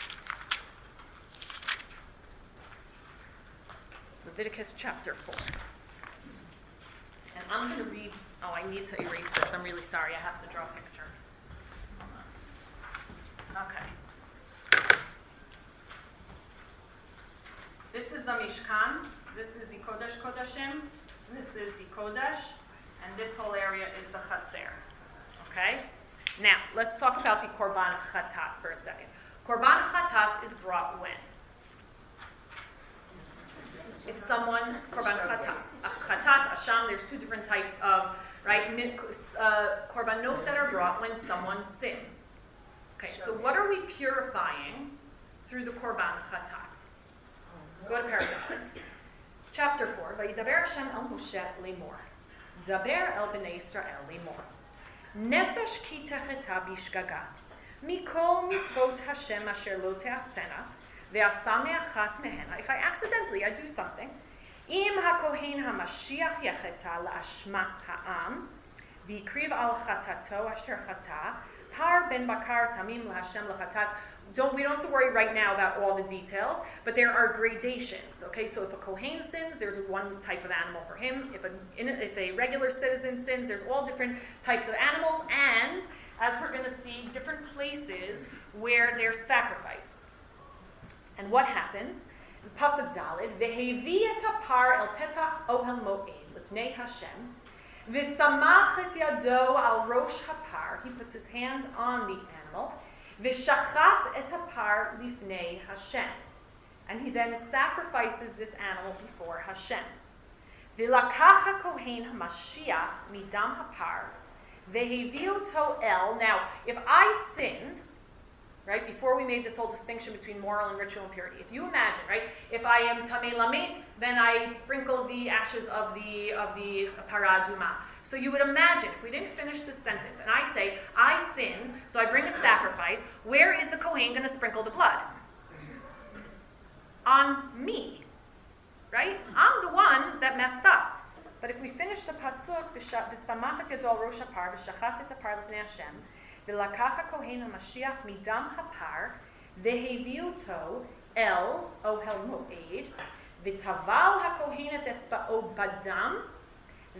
Leviticus chapter 4. And I'm going to read, oh, I need to erase this. I'm really sorry. I have to draw a picture. Okay. This is the Mishkan. This is the Kodesh Kodashim. This is the Kodesh. And this whole area is the Chatzer. Okay? Now, let's talk about the Korban Chatat for a second. Korban Chatat is brought when? if someone korban chatat, chatat, asham, there's two different types of right uh, korbanot that are brought when someone sins. Okay, so what are we purifying through the korban chatat? Go to paragraph. Chapter 4, Vayidaber Hashem el Moshe lemor. Daber el bnei Israel lemor. Nefesh ki techeta bishgaga. Mikol mitzvot Hashem asher lo te'asena. If I accidentally, I do something, אם הכהן המשיח יחטא לאשמת העם, והקריב על חטאתו אשר חטא, Bakar ben Bakar Tamim LaChatat. Don't, we don't have to worry right now about all the details, but there are gradations. Okay, so if a Kohen sins, there's one type of animal for him. If a, if a regular citizen sins, there's all different types of animals, and as we're going to see, different places where they're sacrificed. And what happened? Pasuk Dalid, v'hevi et el petach ohel moed, lifnei Hashem, v'samach et yado al rosh hapar, he puts his hands on the animal, v'shachat et par lifnei Hashem, and he then sacrifices this animal before Hashem. V'lakach kohen hamashiach midam hapar, vehevi el. Now, if I sinned, right? Before we made this whole distinction between moral and ritual impurity. If you imagine, right, if I am tamei lamet, then I sprinkle the ashes of the of the paraduma. So you would imagine if we didn't finish this sentence, and I say I sinned, so I bring a sacrifice. Where is the kohen going to sprinkle the blood? On me, right? I'm the one that messed up. But if we finish the pasuk, v'samachat yado al rosh hapar, v'shachat et hapar lefnei Hashem, ולקח הכהן המשיח מדם הפר, והביא אותו אל אוהל מועד, וטבל הכהן את אצבעו בדם,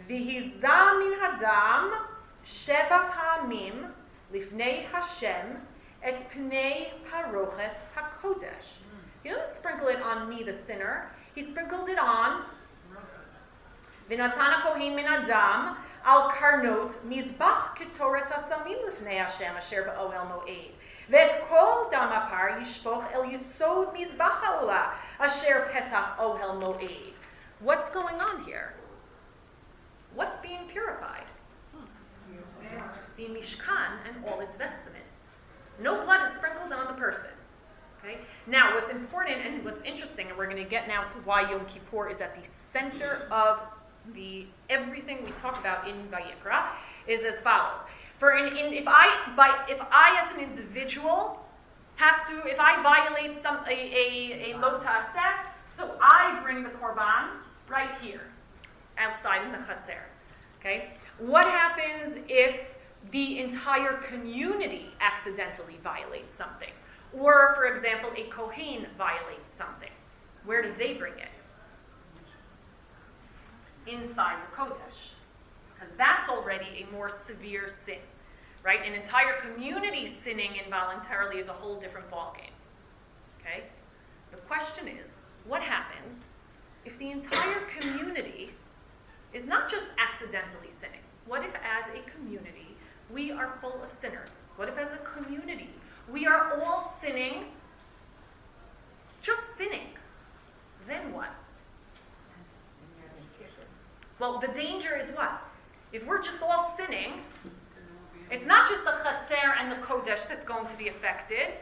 והיזה מן הדם שבע פעמים לפני השם את פני פרוכת הקודש. Mm. He doesn't sprinkle it on me, the sinner. He sprinkles it on mm. ונתן הכהן מן הדם על קרנות מזבח קטורת הסמים לפני השם אשר באוהל מועד. ואת כל דם הפר ישפוך אל יסוד מזבח העולה אשר פתח אוהל מועד. What's going on here? What's being purified? The Mishkan and all its vestments. No blood is sprinkled on the person. Okay? Now, what's important and what's interesting, and we're going to get now to why Yom Kippur is at the center of the everything we talk about in Vayikra is as follows. For in, in, if I by if I as an individual have to if I violate some a a, a lota so I bring the korban right here outside in the chatzar. Okay, what happens if the entire community accidentally violates something, or for example, a kohen violates something? Where do they bring it? Inside the Kodesh. Because that's already a more severe sin. Right? An entire community sinning involuntarily is a whole different ballgame. Okay? The question is, what happens if the entire community is not just accidentally sinning? What if, as a community, we are full of sinners? What if, as a community, we are all sinning, just sinning? Then what? Well, the danger is what? If we're just all sinning, it's not just the Chatzar and the Kodesh that's going to be affected.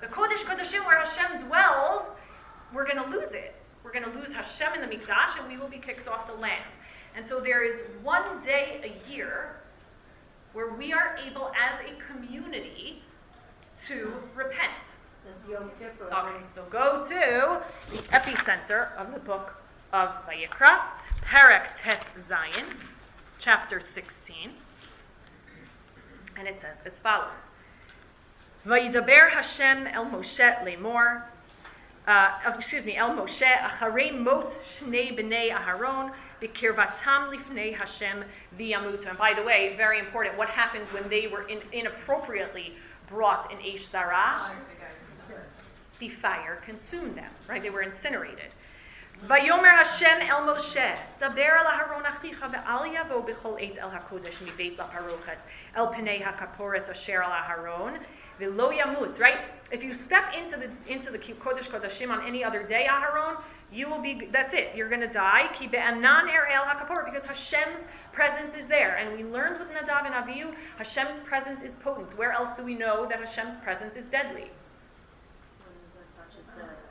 The Kodesh Kodeshim, where Hashem dwells, we're going to lose it. We're going to lose Hashem in the Mikdash, and we will be kicked off the land. And so there is one day a year where we are able, as a community, to repent. That's Yom Kippur. Okay, so go to the epicenter of the book of Vayikra. Parak Tet Zayin, chapter 16. And it says as follows Vayidaber Hashem el Moshe lemor. Uh, excuse me, El Moshe, Acharei Mot Shnei Bnei Aharon, Bikirvatam Lifnei Hashem V'yamut. And by the way, very important, what happens when they were in, inappropriately brought in Eish Zara? The fire consumed them, right? They were incinerated. ויאמר השם אל משה, דבר אל אהרון אחיך ואל יבוא בכל עת אל הקודש מבית לפרוכת, אל פני הכפורת אשר על אהרון, ולא ימות, right? If you step into the into the Kodesh Kodashim on any other day, Aharon, you will be, that's it, you're going to die. Ki be'anan er el hakapor, because Hashem's presence is there. And we learned with Nadav and Avihu, Hashem's presence is potent. Where else do we know that Hashem's presence is deadly?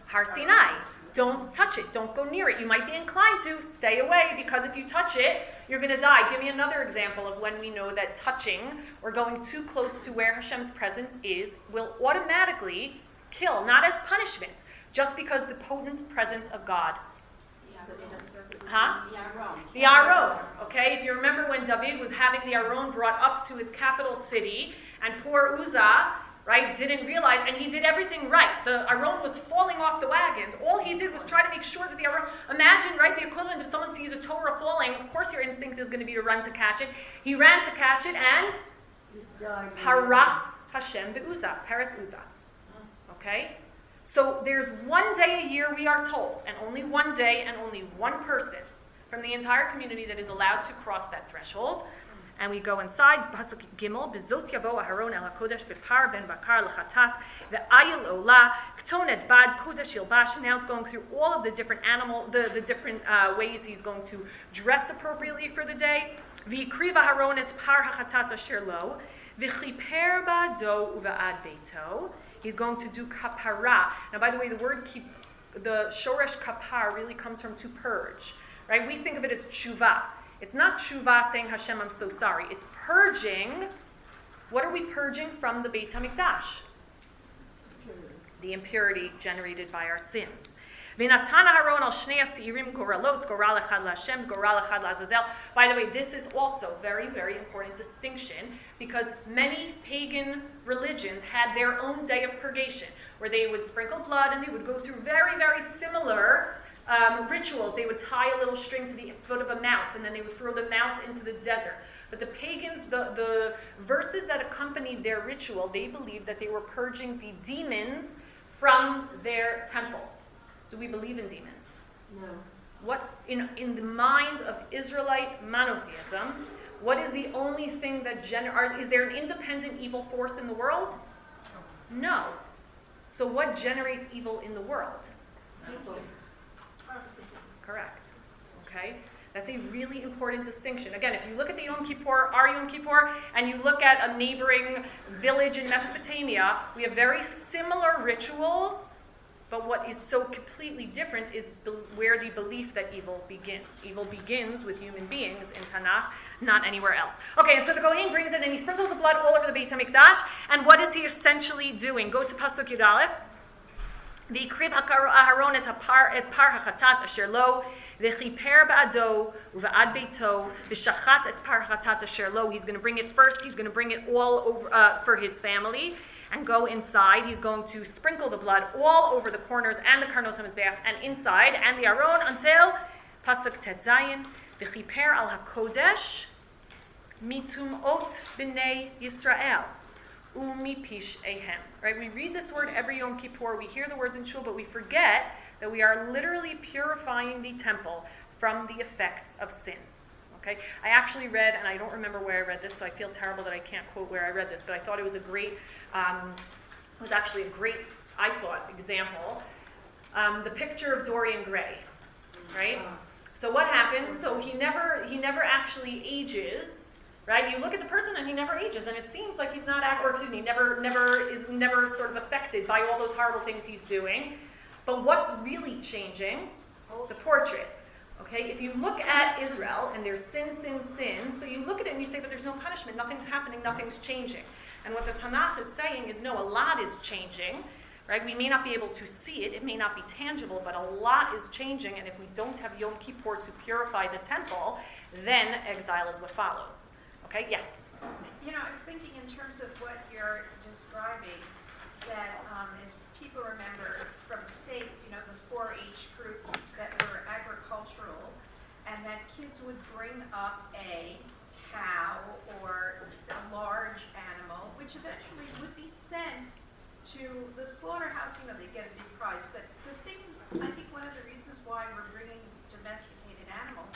Har Sinai. Don't touch it. Don't go near it. You might be inclined to stay away because if you touch it, you're going to die. Give me another example of when we know that touching or going too close to where Hashem's presence is will automatically kill, not as punishment, just because the potent presence of God. Huh? The Aron. Okay, if you remember when David was having the Aron brought up to its capital city, and poor Uzzah right, didn't realize, and he did everything right. The Aron was falling off the wagons. All he did was try to make sure that the Aron, imagine, right, the equivalent if someone sees a Torah falling, of course your instinct is going to be to run to catch it. He ran to catch it and Paratz Hashem be'uza, Paratz Uza. Okay? So there's one day a year we are told, and only one day and only one person from the entire community that is allowed to cross that threshold and we go inside pasuk gimel bezot yavo aharon el hakodesh bepar ben bakar lechatat the ayil ola ktonet bad kodesh yilbash. Now it's going through all of the different animal, the the different uh, ways he's going to dress appropriately for the day. V'ikriv aharon et par hachatat asher lo. V'chiper ba'ado uva'ad beito. He's going to do kapara. Now, by the way, the word keep, the shoresh kapar really comes from to purge, right? We think of it as tshuva. It's not tshuva saying Hashem, I'm so sorry. It's purging. What are we purging from the Beit Hamikdash? The impurity generated by our sins. By the way, this is also very, very important distinction because many pagan religions had their own day of purgation where they would sprinkle blood and they would go through very, very similar um, rituals. They would tie a little string to the foot of a mouse and then they would throw the mouse into the desert. But the pagans, the, the verses that accompanied their ritual, they believed that they were purging the demons from their temple. Do we believe in demons? No. What in in the mind of Israelite monotheism, what is the only thing that gener- is there an independent evil force in the world? No. So what generates evil in the world? People. Correct. Okay? That's a really important distinction. Again, if you look at the Yom Kippur, our Yom Kippur, and you look at a neighboring village in Mesopotamia, we have very similar rituals, but what is so completely different is be- where the belief that evil begins. Evil begins with human beings in Tanakh, not anywhere else. Okay, and so the Kohen brings it and he sprinkles the blood all over the Beit HaMikdash, and what is he essentially doing? Go to Pasuk Yud Aleph. ויקריב אהרון את הפר, את פר החטאת אשר לו, וכיפר בעדו ובעד ביתו, ושחט את פר החטאת אשר לו. He's going to bring it first, he's going to bring it all over uh, for his family, and go inside. He's going to sprinkle the blood all over the corners and the karnot HaMizbeach and inside, and the Aron until Pasuk Tet Zayin, וכיפר על הקודש מטומאות בני ישראל. Umi pish ehem. Right? We read this word every Yom Kippur. We hear the words in Shul, but we forget that we are literally purifying the temple from the effects of sin. Okay? I actually read, and I don't remember where I read this, so I feel terrible that I can't quote where I read this, but I thought it was a great, um, it was actually a great, I thought, example. Um, the picture of Dorian Gray, right? So what happens? So he never, he never actually ages right? You look at the person and he never ages, and it seems like he's not, or excuse me, never, never is never sort of affected by all those horrible things he's doing. But what's really changing? Oh. The portrait. Okay, if you look at Israel and there's sin, sin, sin, so you look at it and you say, but there's no punishment, nothing's happening, nothing's changing. And what the Tanakh is saying is, no, a lot is changing, right? We may not be able to see it, it may not be tangible, but a lot is changing, and if we don't have Yom Kippur to purify the temple, then exile is what follows. Okay, yeah. You know, I was thinking in terms of what you're describing, that um, if people remember from the States, you know, the 4-H groups that were agricultural, and that kids would bring up a cow or a large animal, which eventually would be sent to the slaughterhouse. You know, they get a big prize. But the thing, I think one of the reasons why we're bringing domesticated animals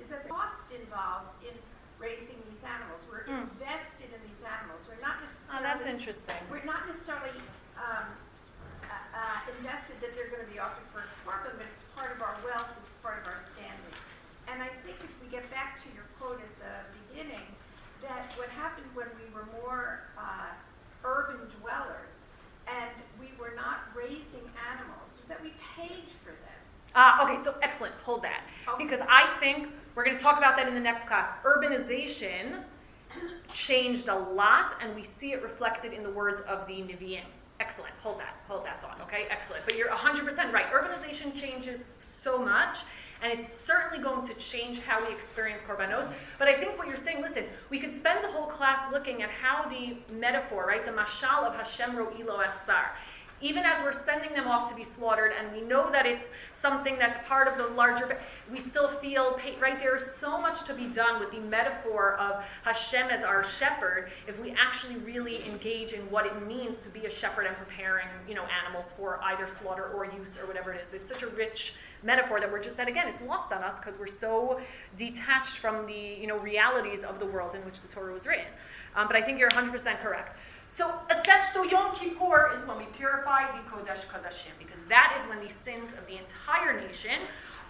is that the cost involved in raising these animals. We're Mm. invested in these animals. We're not necessarily. Oh, that's interesting. We're not necessarily um, uh, uh, invested that they're going to be offered for a korban, but it's part of our wealth. It's part of our standing. And I think if we get back to your quote at the beginning, that what happened when we were more uh, urban dwellers and we were not raising animals is that we paid for them. Uh, okay, so excellent. Hold that. Okay. Because I think we're going to talk about that in the next class. Urbanization changed a lot, and we see it reflected in the words of the Nivi'im. Excellent. Hold that. Hold that thought. Okay, excellent. But you're 100% right. Urbanization changes so much, and it's certainly going to change how we experience korbanot. But I think what you're saying, listen, we could spend a whole class looking at how the metaphor, right, the mashal of Hashem ro'ilo echsar, even as we're sending them off to be slaughtered, and we know that it's something that's part of the larger, we still feel pain, right? There is so much to be done with the metaphor of Hashem as our shepherd if we actually really engage in what it means to be a shepherd and preparing, you know, animals for either slaughter or use or whatever it is. It's such a rich metaphor that we're just, that again, it's lost on us because we're so detached from the, you know, realities of the world in which the Torah was written. Um, but I think you're 100% correct. So, so Yom Kippur is when we purify the Kodesh Kodashim, because that is when the sins of the entire nation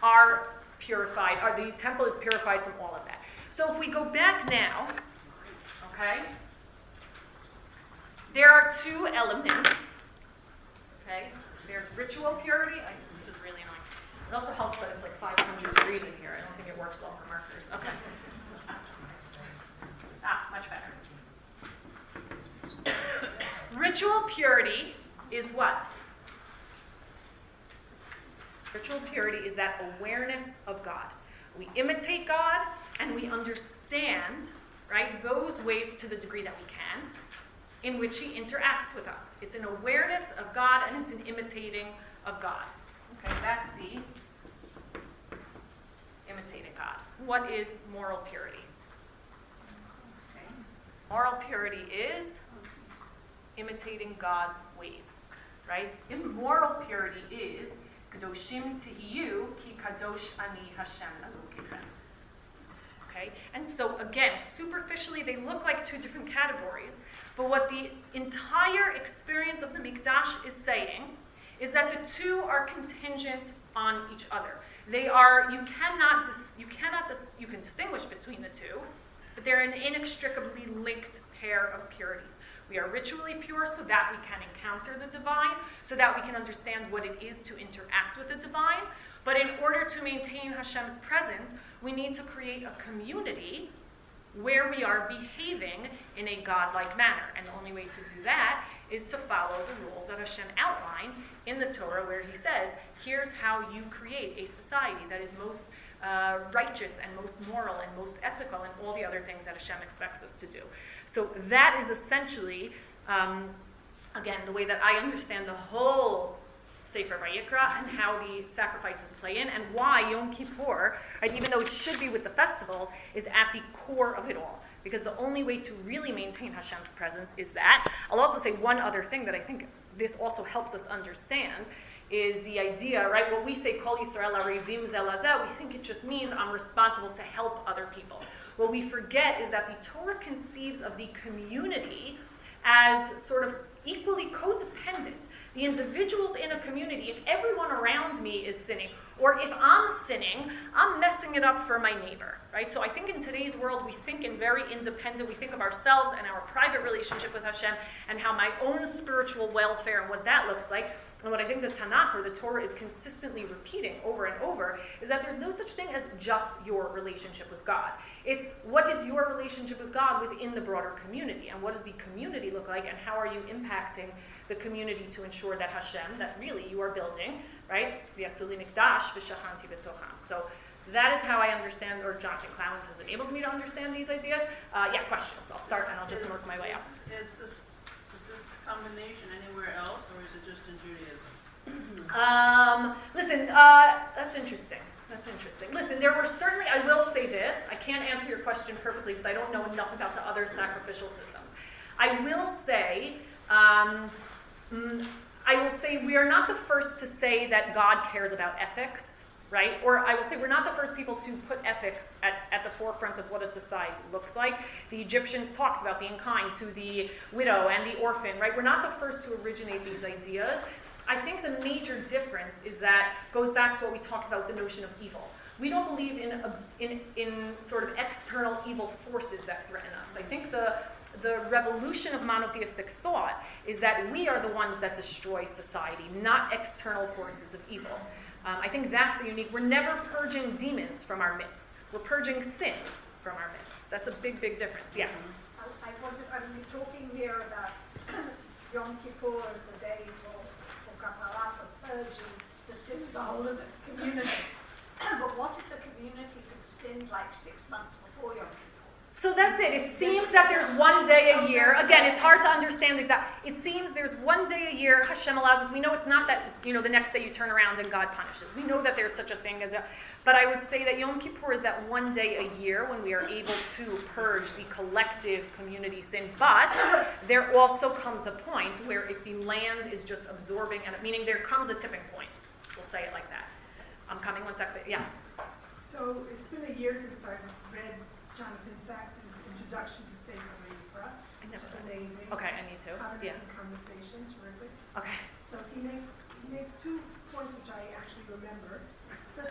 are purified, or the temple is purified from all of that. So if we go back now, okay, There are two elements. Okay, there's ritual purity. I, this is really annoying. It also helps that it's like 500 degrees in here. I don't think it works well for markers. Okay. Ah, much better. Ritual purity is what? Ritual purity is that awareness of God. We imitate God and we understand, right, those ways to the degree that we can in which He interacts with us. It's an awareness of God and it's an imitating of God. Okay, that's the imitating God. What is moral purity? Moral purity is imitating God's ways, right? Immoral purity is kadoshim tihiyu ki kadosh ani Hashem. Okay, and so again, superficially they look like two different categories, but what the entire experience of the mikdash is saying is that the two are contingent on each other. They are you cannot dis, you cannot dis, you can distinguish between the two, but they're an inextricably linked pair of purities. We are ritually pure so that we can encounter the divine, so that we can understand what it is to interact with the divine. But in order to maintain Hashem's presence, we need to create a community where we are behaving in a godlike manner. And the only way to do that is to follow the rules that Hashem outlined in the Torah, where He says, here's how you create a society that is most uh, righteous and most moral and most ethical and all the other things that Hashem expects us to do. So that is essentially, um, again, the way that I understand the whole Sefer Vayikra and how the sacrifices play in, and why Yom Kippur, right, even though it should be with the festivals, is at the core of it all. Because the only way to really maintain Hashem's presence is that. I'll also say one other thing that I think this also helps us understand is the idea, right? What we say, Kol Yisrael Arevim Zelazeh, we think it just means I'm responsible to help other people. What we forget is that the Torah conceives of the community as sort of equally codependent the individuals in a community, if everyone around me is sinning, or if I'm sinning, I'm messing it up for my neighbor, right? So I think in today's world, we think in very independent, we think of ourselves and our private relationship with Hashem and how my own spiritual welfare and what that looks like. And what I think the Tanakh or the Torah is consistently repeating over and over is that there's no such thing as just your relationship with God. It's what is your relationship with God within the broader community, and what does the community look like, and how are you impacting the community to ensure that Hashem, that really you are building, right? V'yasuli mikdash v'shachanti b'tocham. So that is how I understand, or Jonathan Klawans has enabled me to understand these ideas. Uh, yeah, questions. I'll start and I'll just work my way up. Is this, is this combination anywhere else, or is it just in Judaism? Um, listen, uh, that's interesting. That's interesting. Listen, there were certainly, I will say this, I can't answer your question perfectly because I don't know enough about the other sacrificial systems. I will say, um, Mm, I will say we are not the first to say that God cares about ethics, right? Or I will say we're not the first people to put ethics at, at the forefront of what a society looks like. The Egyptians talked about being kind to the widow and the orphan, right? We're not the first to originate these ideas. I think the major difference is that goes back to what we talked about the notion of evil. We don't believe in, in, in sort of external evil forces that threaten us. I think the the revolution of monotheistic thought is that we are the ones that destroy society, not external forces of evil. Um, I think that's the unique. We're never purging demons from our midst. We're purging sin from our midst. That's a big, big difference. Yeah. I, I I mean, we're talking here about Yom Kippur as the day for, for Kapara, for purging the sin of the whole of the community. but what if the community had sinned like six months before Yom Kippur? So that's it. It seems that there's one day a year. Again, it's hard to understand exactly. It seems there's one day a year Hashem allows us. We know it's not that you know the next day you turn around and God punishes. We know that there's such a thing as a. But I would say that Yom Kippur is that one day a year when we are able to purge the collective community sin. But there also comes a point where if the land is just absorbing, and meaning there comes a tipping point. We'll say it like that. I'm coming one second. Yeah. So it's been a year since I've Jonathan Sacks's introduction to Sefer Vayikra, which is amazing. Okay, I need to. Yeah. conversation, terrific. Okay. So he makes he makes two points which I actually remember.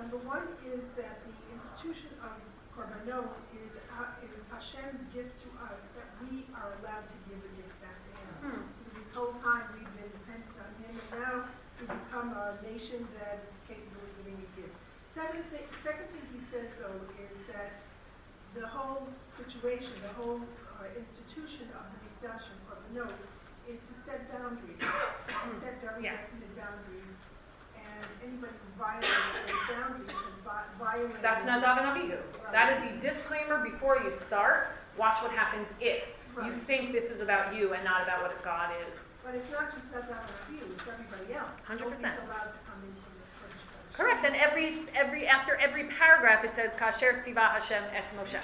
Number one is that the institution of korbanot is, uh, is Hashem's gift to us that we are allowed to give a gift back to Him. Hmm. Because this whole time we've been dependent on Him, and now we become a nation that is capable of giving a gift. Second thing, second thing he says though is that the whole situation, the whole uh, institution of the Mikdash and korbanot is to set boundaries, to set very Yes. definite boundaries, and anybody who violates those boundaries has vi- violated. That's Nadav and Abihu. That is the disclaimer before you start. Watch what happens if you think this is about you and not about what God is. But it's not just about and Abihu, it's everybody else. 100%. Nobody's allowed to come into this friendship. Correct. And every every after every paragraph it says Ka'asher tziva Hashem et Moshe.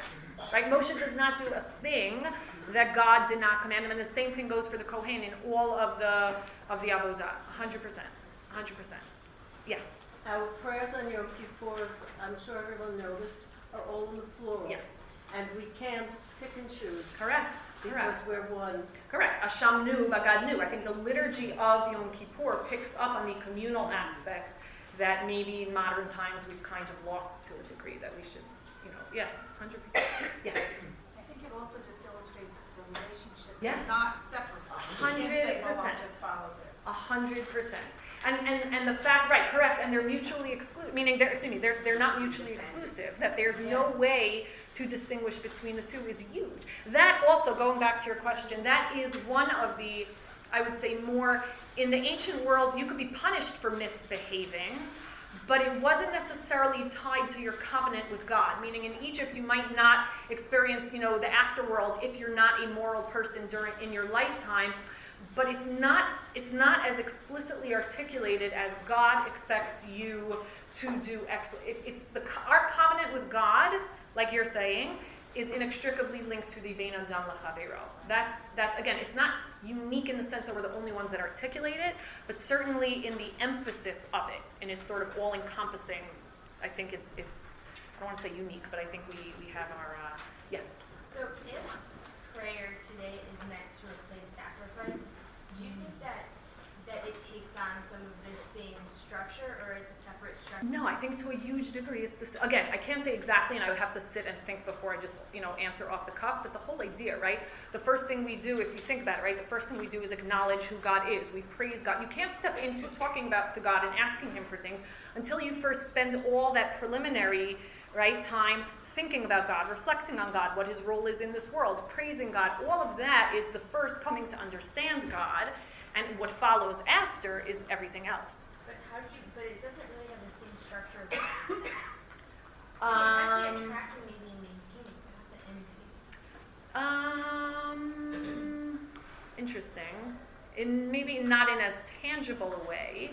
Right? Moshe does not do a thing that God did not command him, and the same thing goes for the Kohen in all of the of the avodah. Hundred percent. Hundred percent. Yeah. Our prayers on Yom Kippur's, I'm sure everyone noticed, are all in the plural. Yes. And we can't pick and choose. Correct. Because Correct. we're one. Correct. Asham nu, Bagad nu. I think the liturgy of Yom Kippur picks up on the communal aspect that maybe in modern times we've kind of lost to a degree that we should, you know, yeah, hundred percent. Yeah. I think it also just illustrates the relationship. Yeah. Not separate. You can't say, well, I'll 100%. just follow this. A hundred percent. And, and, and the fact, right, correct, and they're mutually exclusive, meaning they're, excuse me, they're, they're not mutually exclusive, that there's no way to distinguish between the two is huge. That also, going back to your question, that is one of the, I would say, more, in the ancient world, you could be punished for misbehaving, but it wasn't necessarily tied to your covenant with God. Meaning in Egypt, you might not experience, you know, the afterworld if you're not a moral person during in your lifetime. But it's not it's not as explicitly articulated as God expects you to do. Ex- it, it's the our covenant with God, like you're saying, is inextricably linked to the Bein Adam Lachavero. That's that's again, it's not unique in the sense that we're the only ones that articulate it, but certainly in the emphasis of it, and it's sort of all encompassing. I think it's it's I don't want to say unique, but I think we we have our uh, yeah. So if prayer today is meant to replace sacrifice, do you think that that it takes on some of the same structure or it's a separate structure? No, I think to a huge degree it's this. Again, I can't say exactly, and I would have to sit and think before I just, you know, answer off the cuff. But the whole idea, right? The first thing we do, if you think about it, right, the first thing we do is acknowledge who God is. We praise God. You can't step into talking about to God and asking Him for things until you first spend all that preliminary, right, time thinking about God, reflecting on God, what His role is in this world, praising God. All of that is the first coming to understand God, and what follows after is everything else. But how do you? But it doesn't really have the same structure. Um, the attracting maybe and maintaining the entity. Um, interesting. In maybe not in as tangible a way.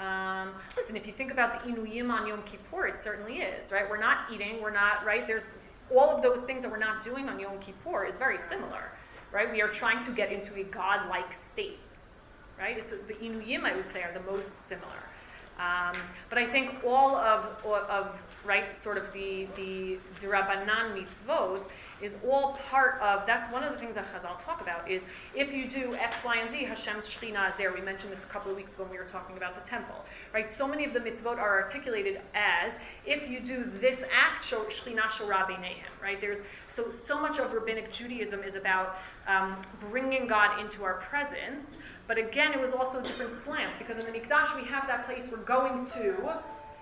Um, listen, if you think about the Inuyim on Yom Kippur, it certainly is, right? We're not eating, we're not, right? There's all of those things that we're not doing on Yom Kippur is very similar, right? We are trying to get into a godlike state, right? It's the Inuyim, I would say, are the most similar. Um, but I think all of, of right, sort of the the Dirabanan mitzvot is all part of. That's one of the things that Chazal talk about is if you do X, Y, and Z, Hashem's Shekhinah is there. We mentioned this a couple of weeks ago when we were talking about the temple, right? So many of the mitzvot are articulated as if you do this act, Shekhinah Shora B'neihem, right? There's so so much of rabbinic Judaism is about um, bringing God into our presence. But again, it was also a different slant because in the Mikdash we have that place we're going to,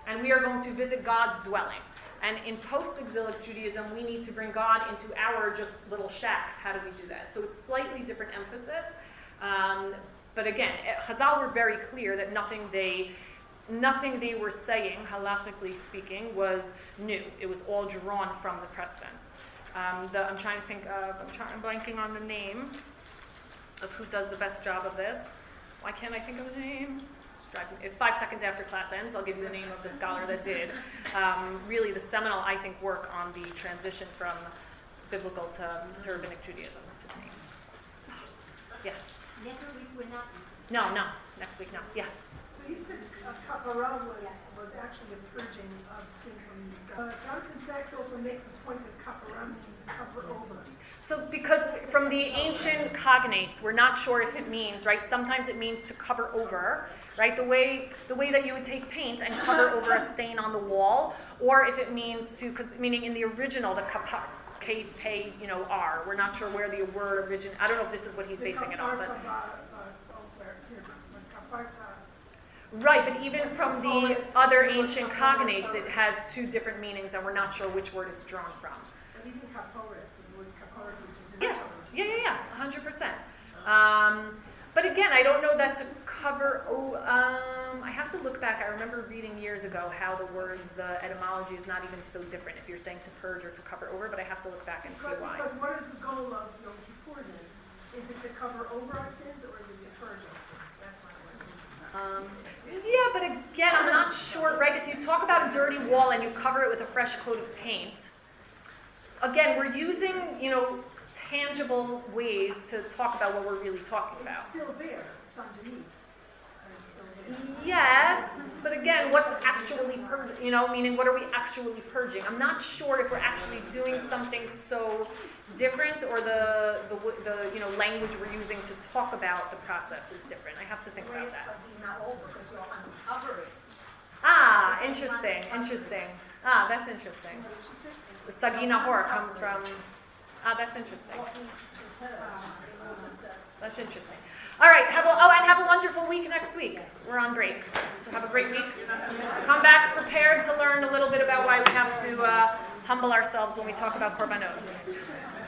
and we are going to visit God's dwelling. And in post-exilic Judaism, we need to bring God into our just little shacks. How do we do that? So it's slightly different emphasis. Um, but again, eh, Chazal were very clear that nothing they nothing they were saying, halachically speaking, was new. It was all drawn from the precedents. Um, the, I'm trying to think of, I'm, trying, I'm blanking on the name of who does the best job of this. Why can't I think of the name? It's driving if five seconds after class ends, I'll give you the name of the scholar that did. Um, really, the seminal, I think, work on the transition from biblical to, to rabbinic Judaism. What's his name? Yeah. Next week we're not. No, no. Next week, no. Yeah. So you said a kapara was, was actually a purging of sin from you. Uh, Jonathan Sacks also makes a point of kapara, meaning cover over. So because from the ancient cognates, we're not sure if it means, right? Sometimes it means to cover over, right? The way the way that you would take paint and cover over a stain on the wall, or if it means to, because meaning in the original, the kapa, K, pay, you know, R. We're not sure where the word origin. I don't know if this is what he's basing it on, but right. But even from the other ancient cognates, it has two different meanings, and we're not sure which word it's drawn from. But even caporet, the word caporet, which is in Yeah, yeah, yeah, yeah, hundred percent. Um, but again, I don't know that to cover. Oh, um, I have to look back. I remember reading years ago how the words, the etymology is not even so different if you're saying to purge or to cover over. But I have to look back and see why. because what is the goal of Yom Kippur then? Is it to cover over our sins or is it to purge our sins? That's my question. Um, yeah, but again, I'm not sure. Right? If you talk about a dirty wall and you cover it with a fresh coat of paint, again, we're using you know tangible ways to talk about what we're really talking about. It's still there, it's underneath. And it's still there. Yes, but again, what's actually purging? You know, meaning what are we actually purging? I'm not sure if we're actually doing something so different, or the the, the you know language we're using to talk about the process is different. I have to think about that. Sabina over, because you're uncovering. Ah, interesting, interesting. Ah, that's interesting. What did she say? The sagina hor comes from. Ah, that's interesting. That's interesting. All right, have a, oh, and have a wonderful week next week. We're on break, so have a great week. Come back prepared to learn a little bit about why we have to uh, humble ourselves when we talk about korbanos.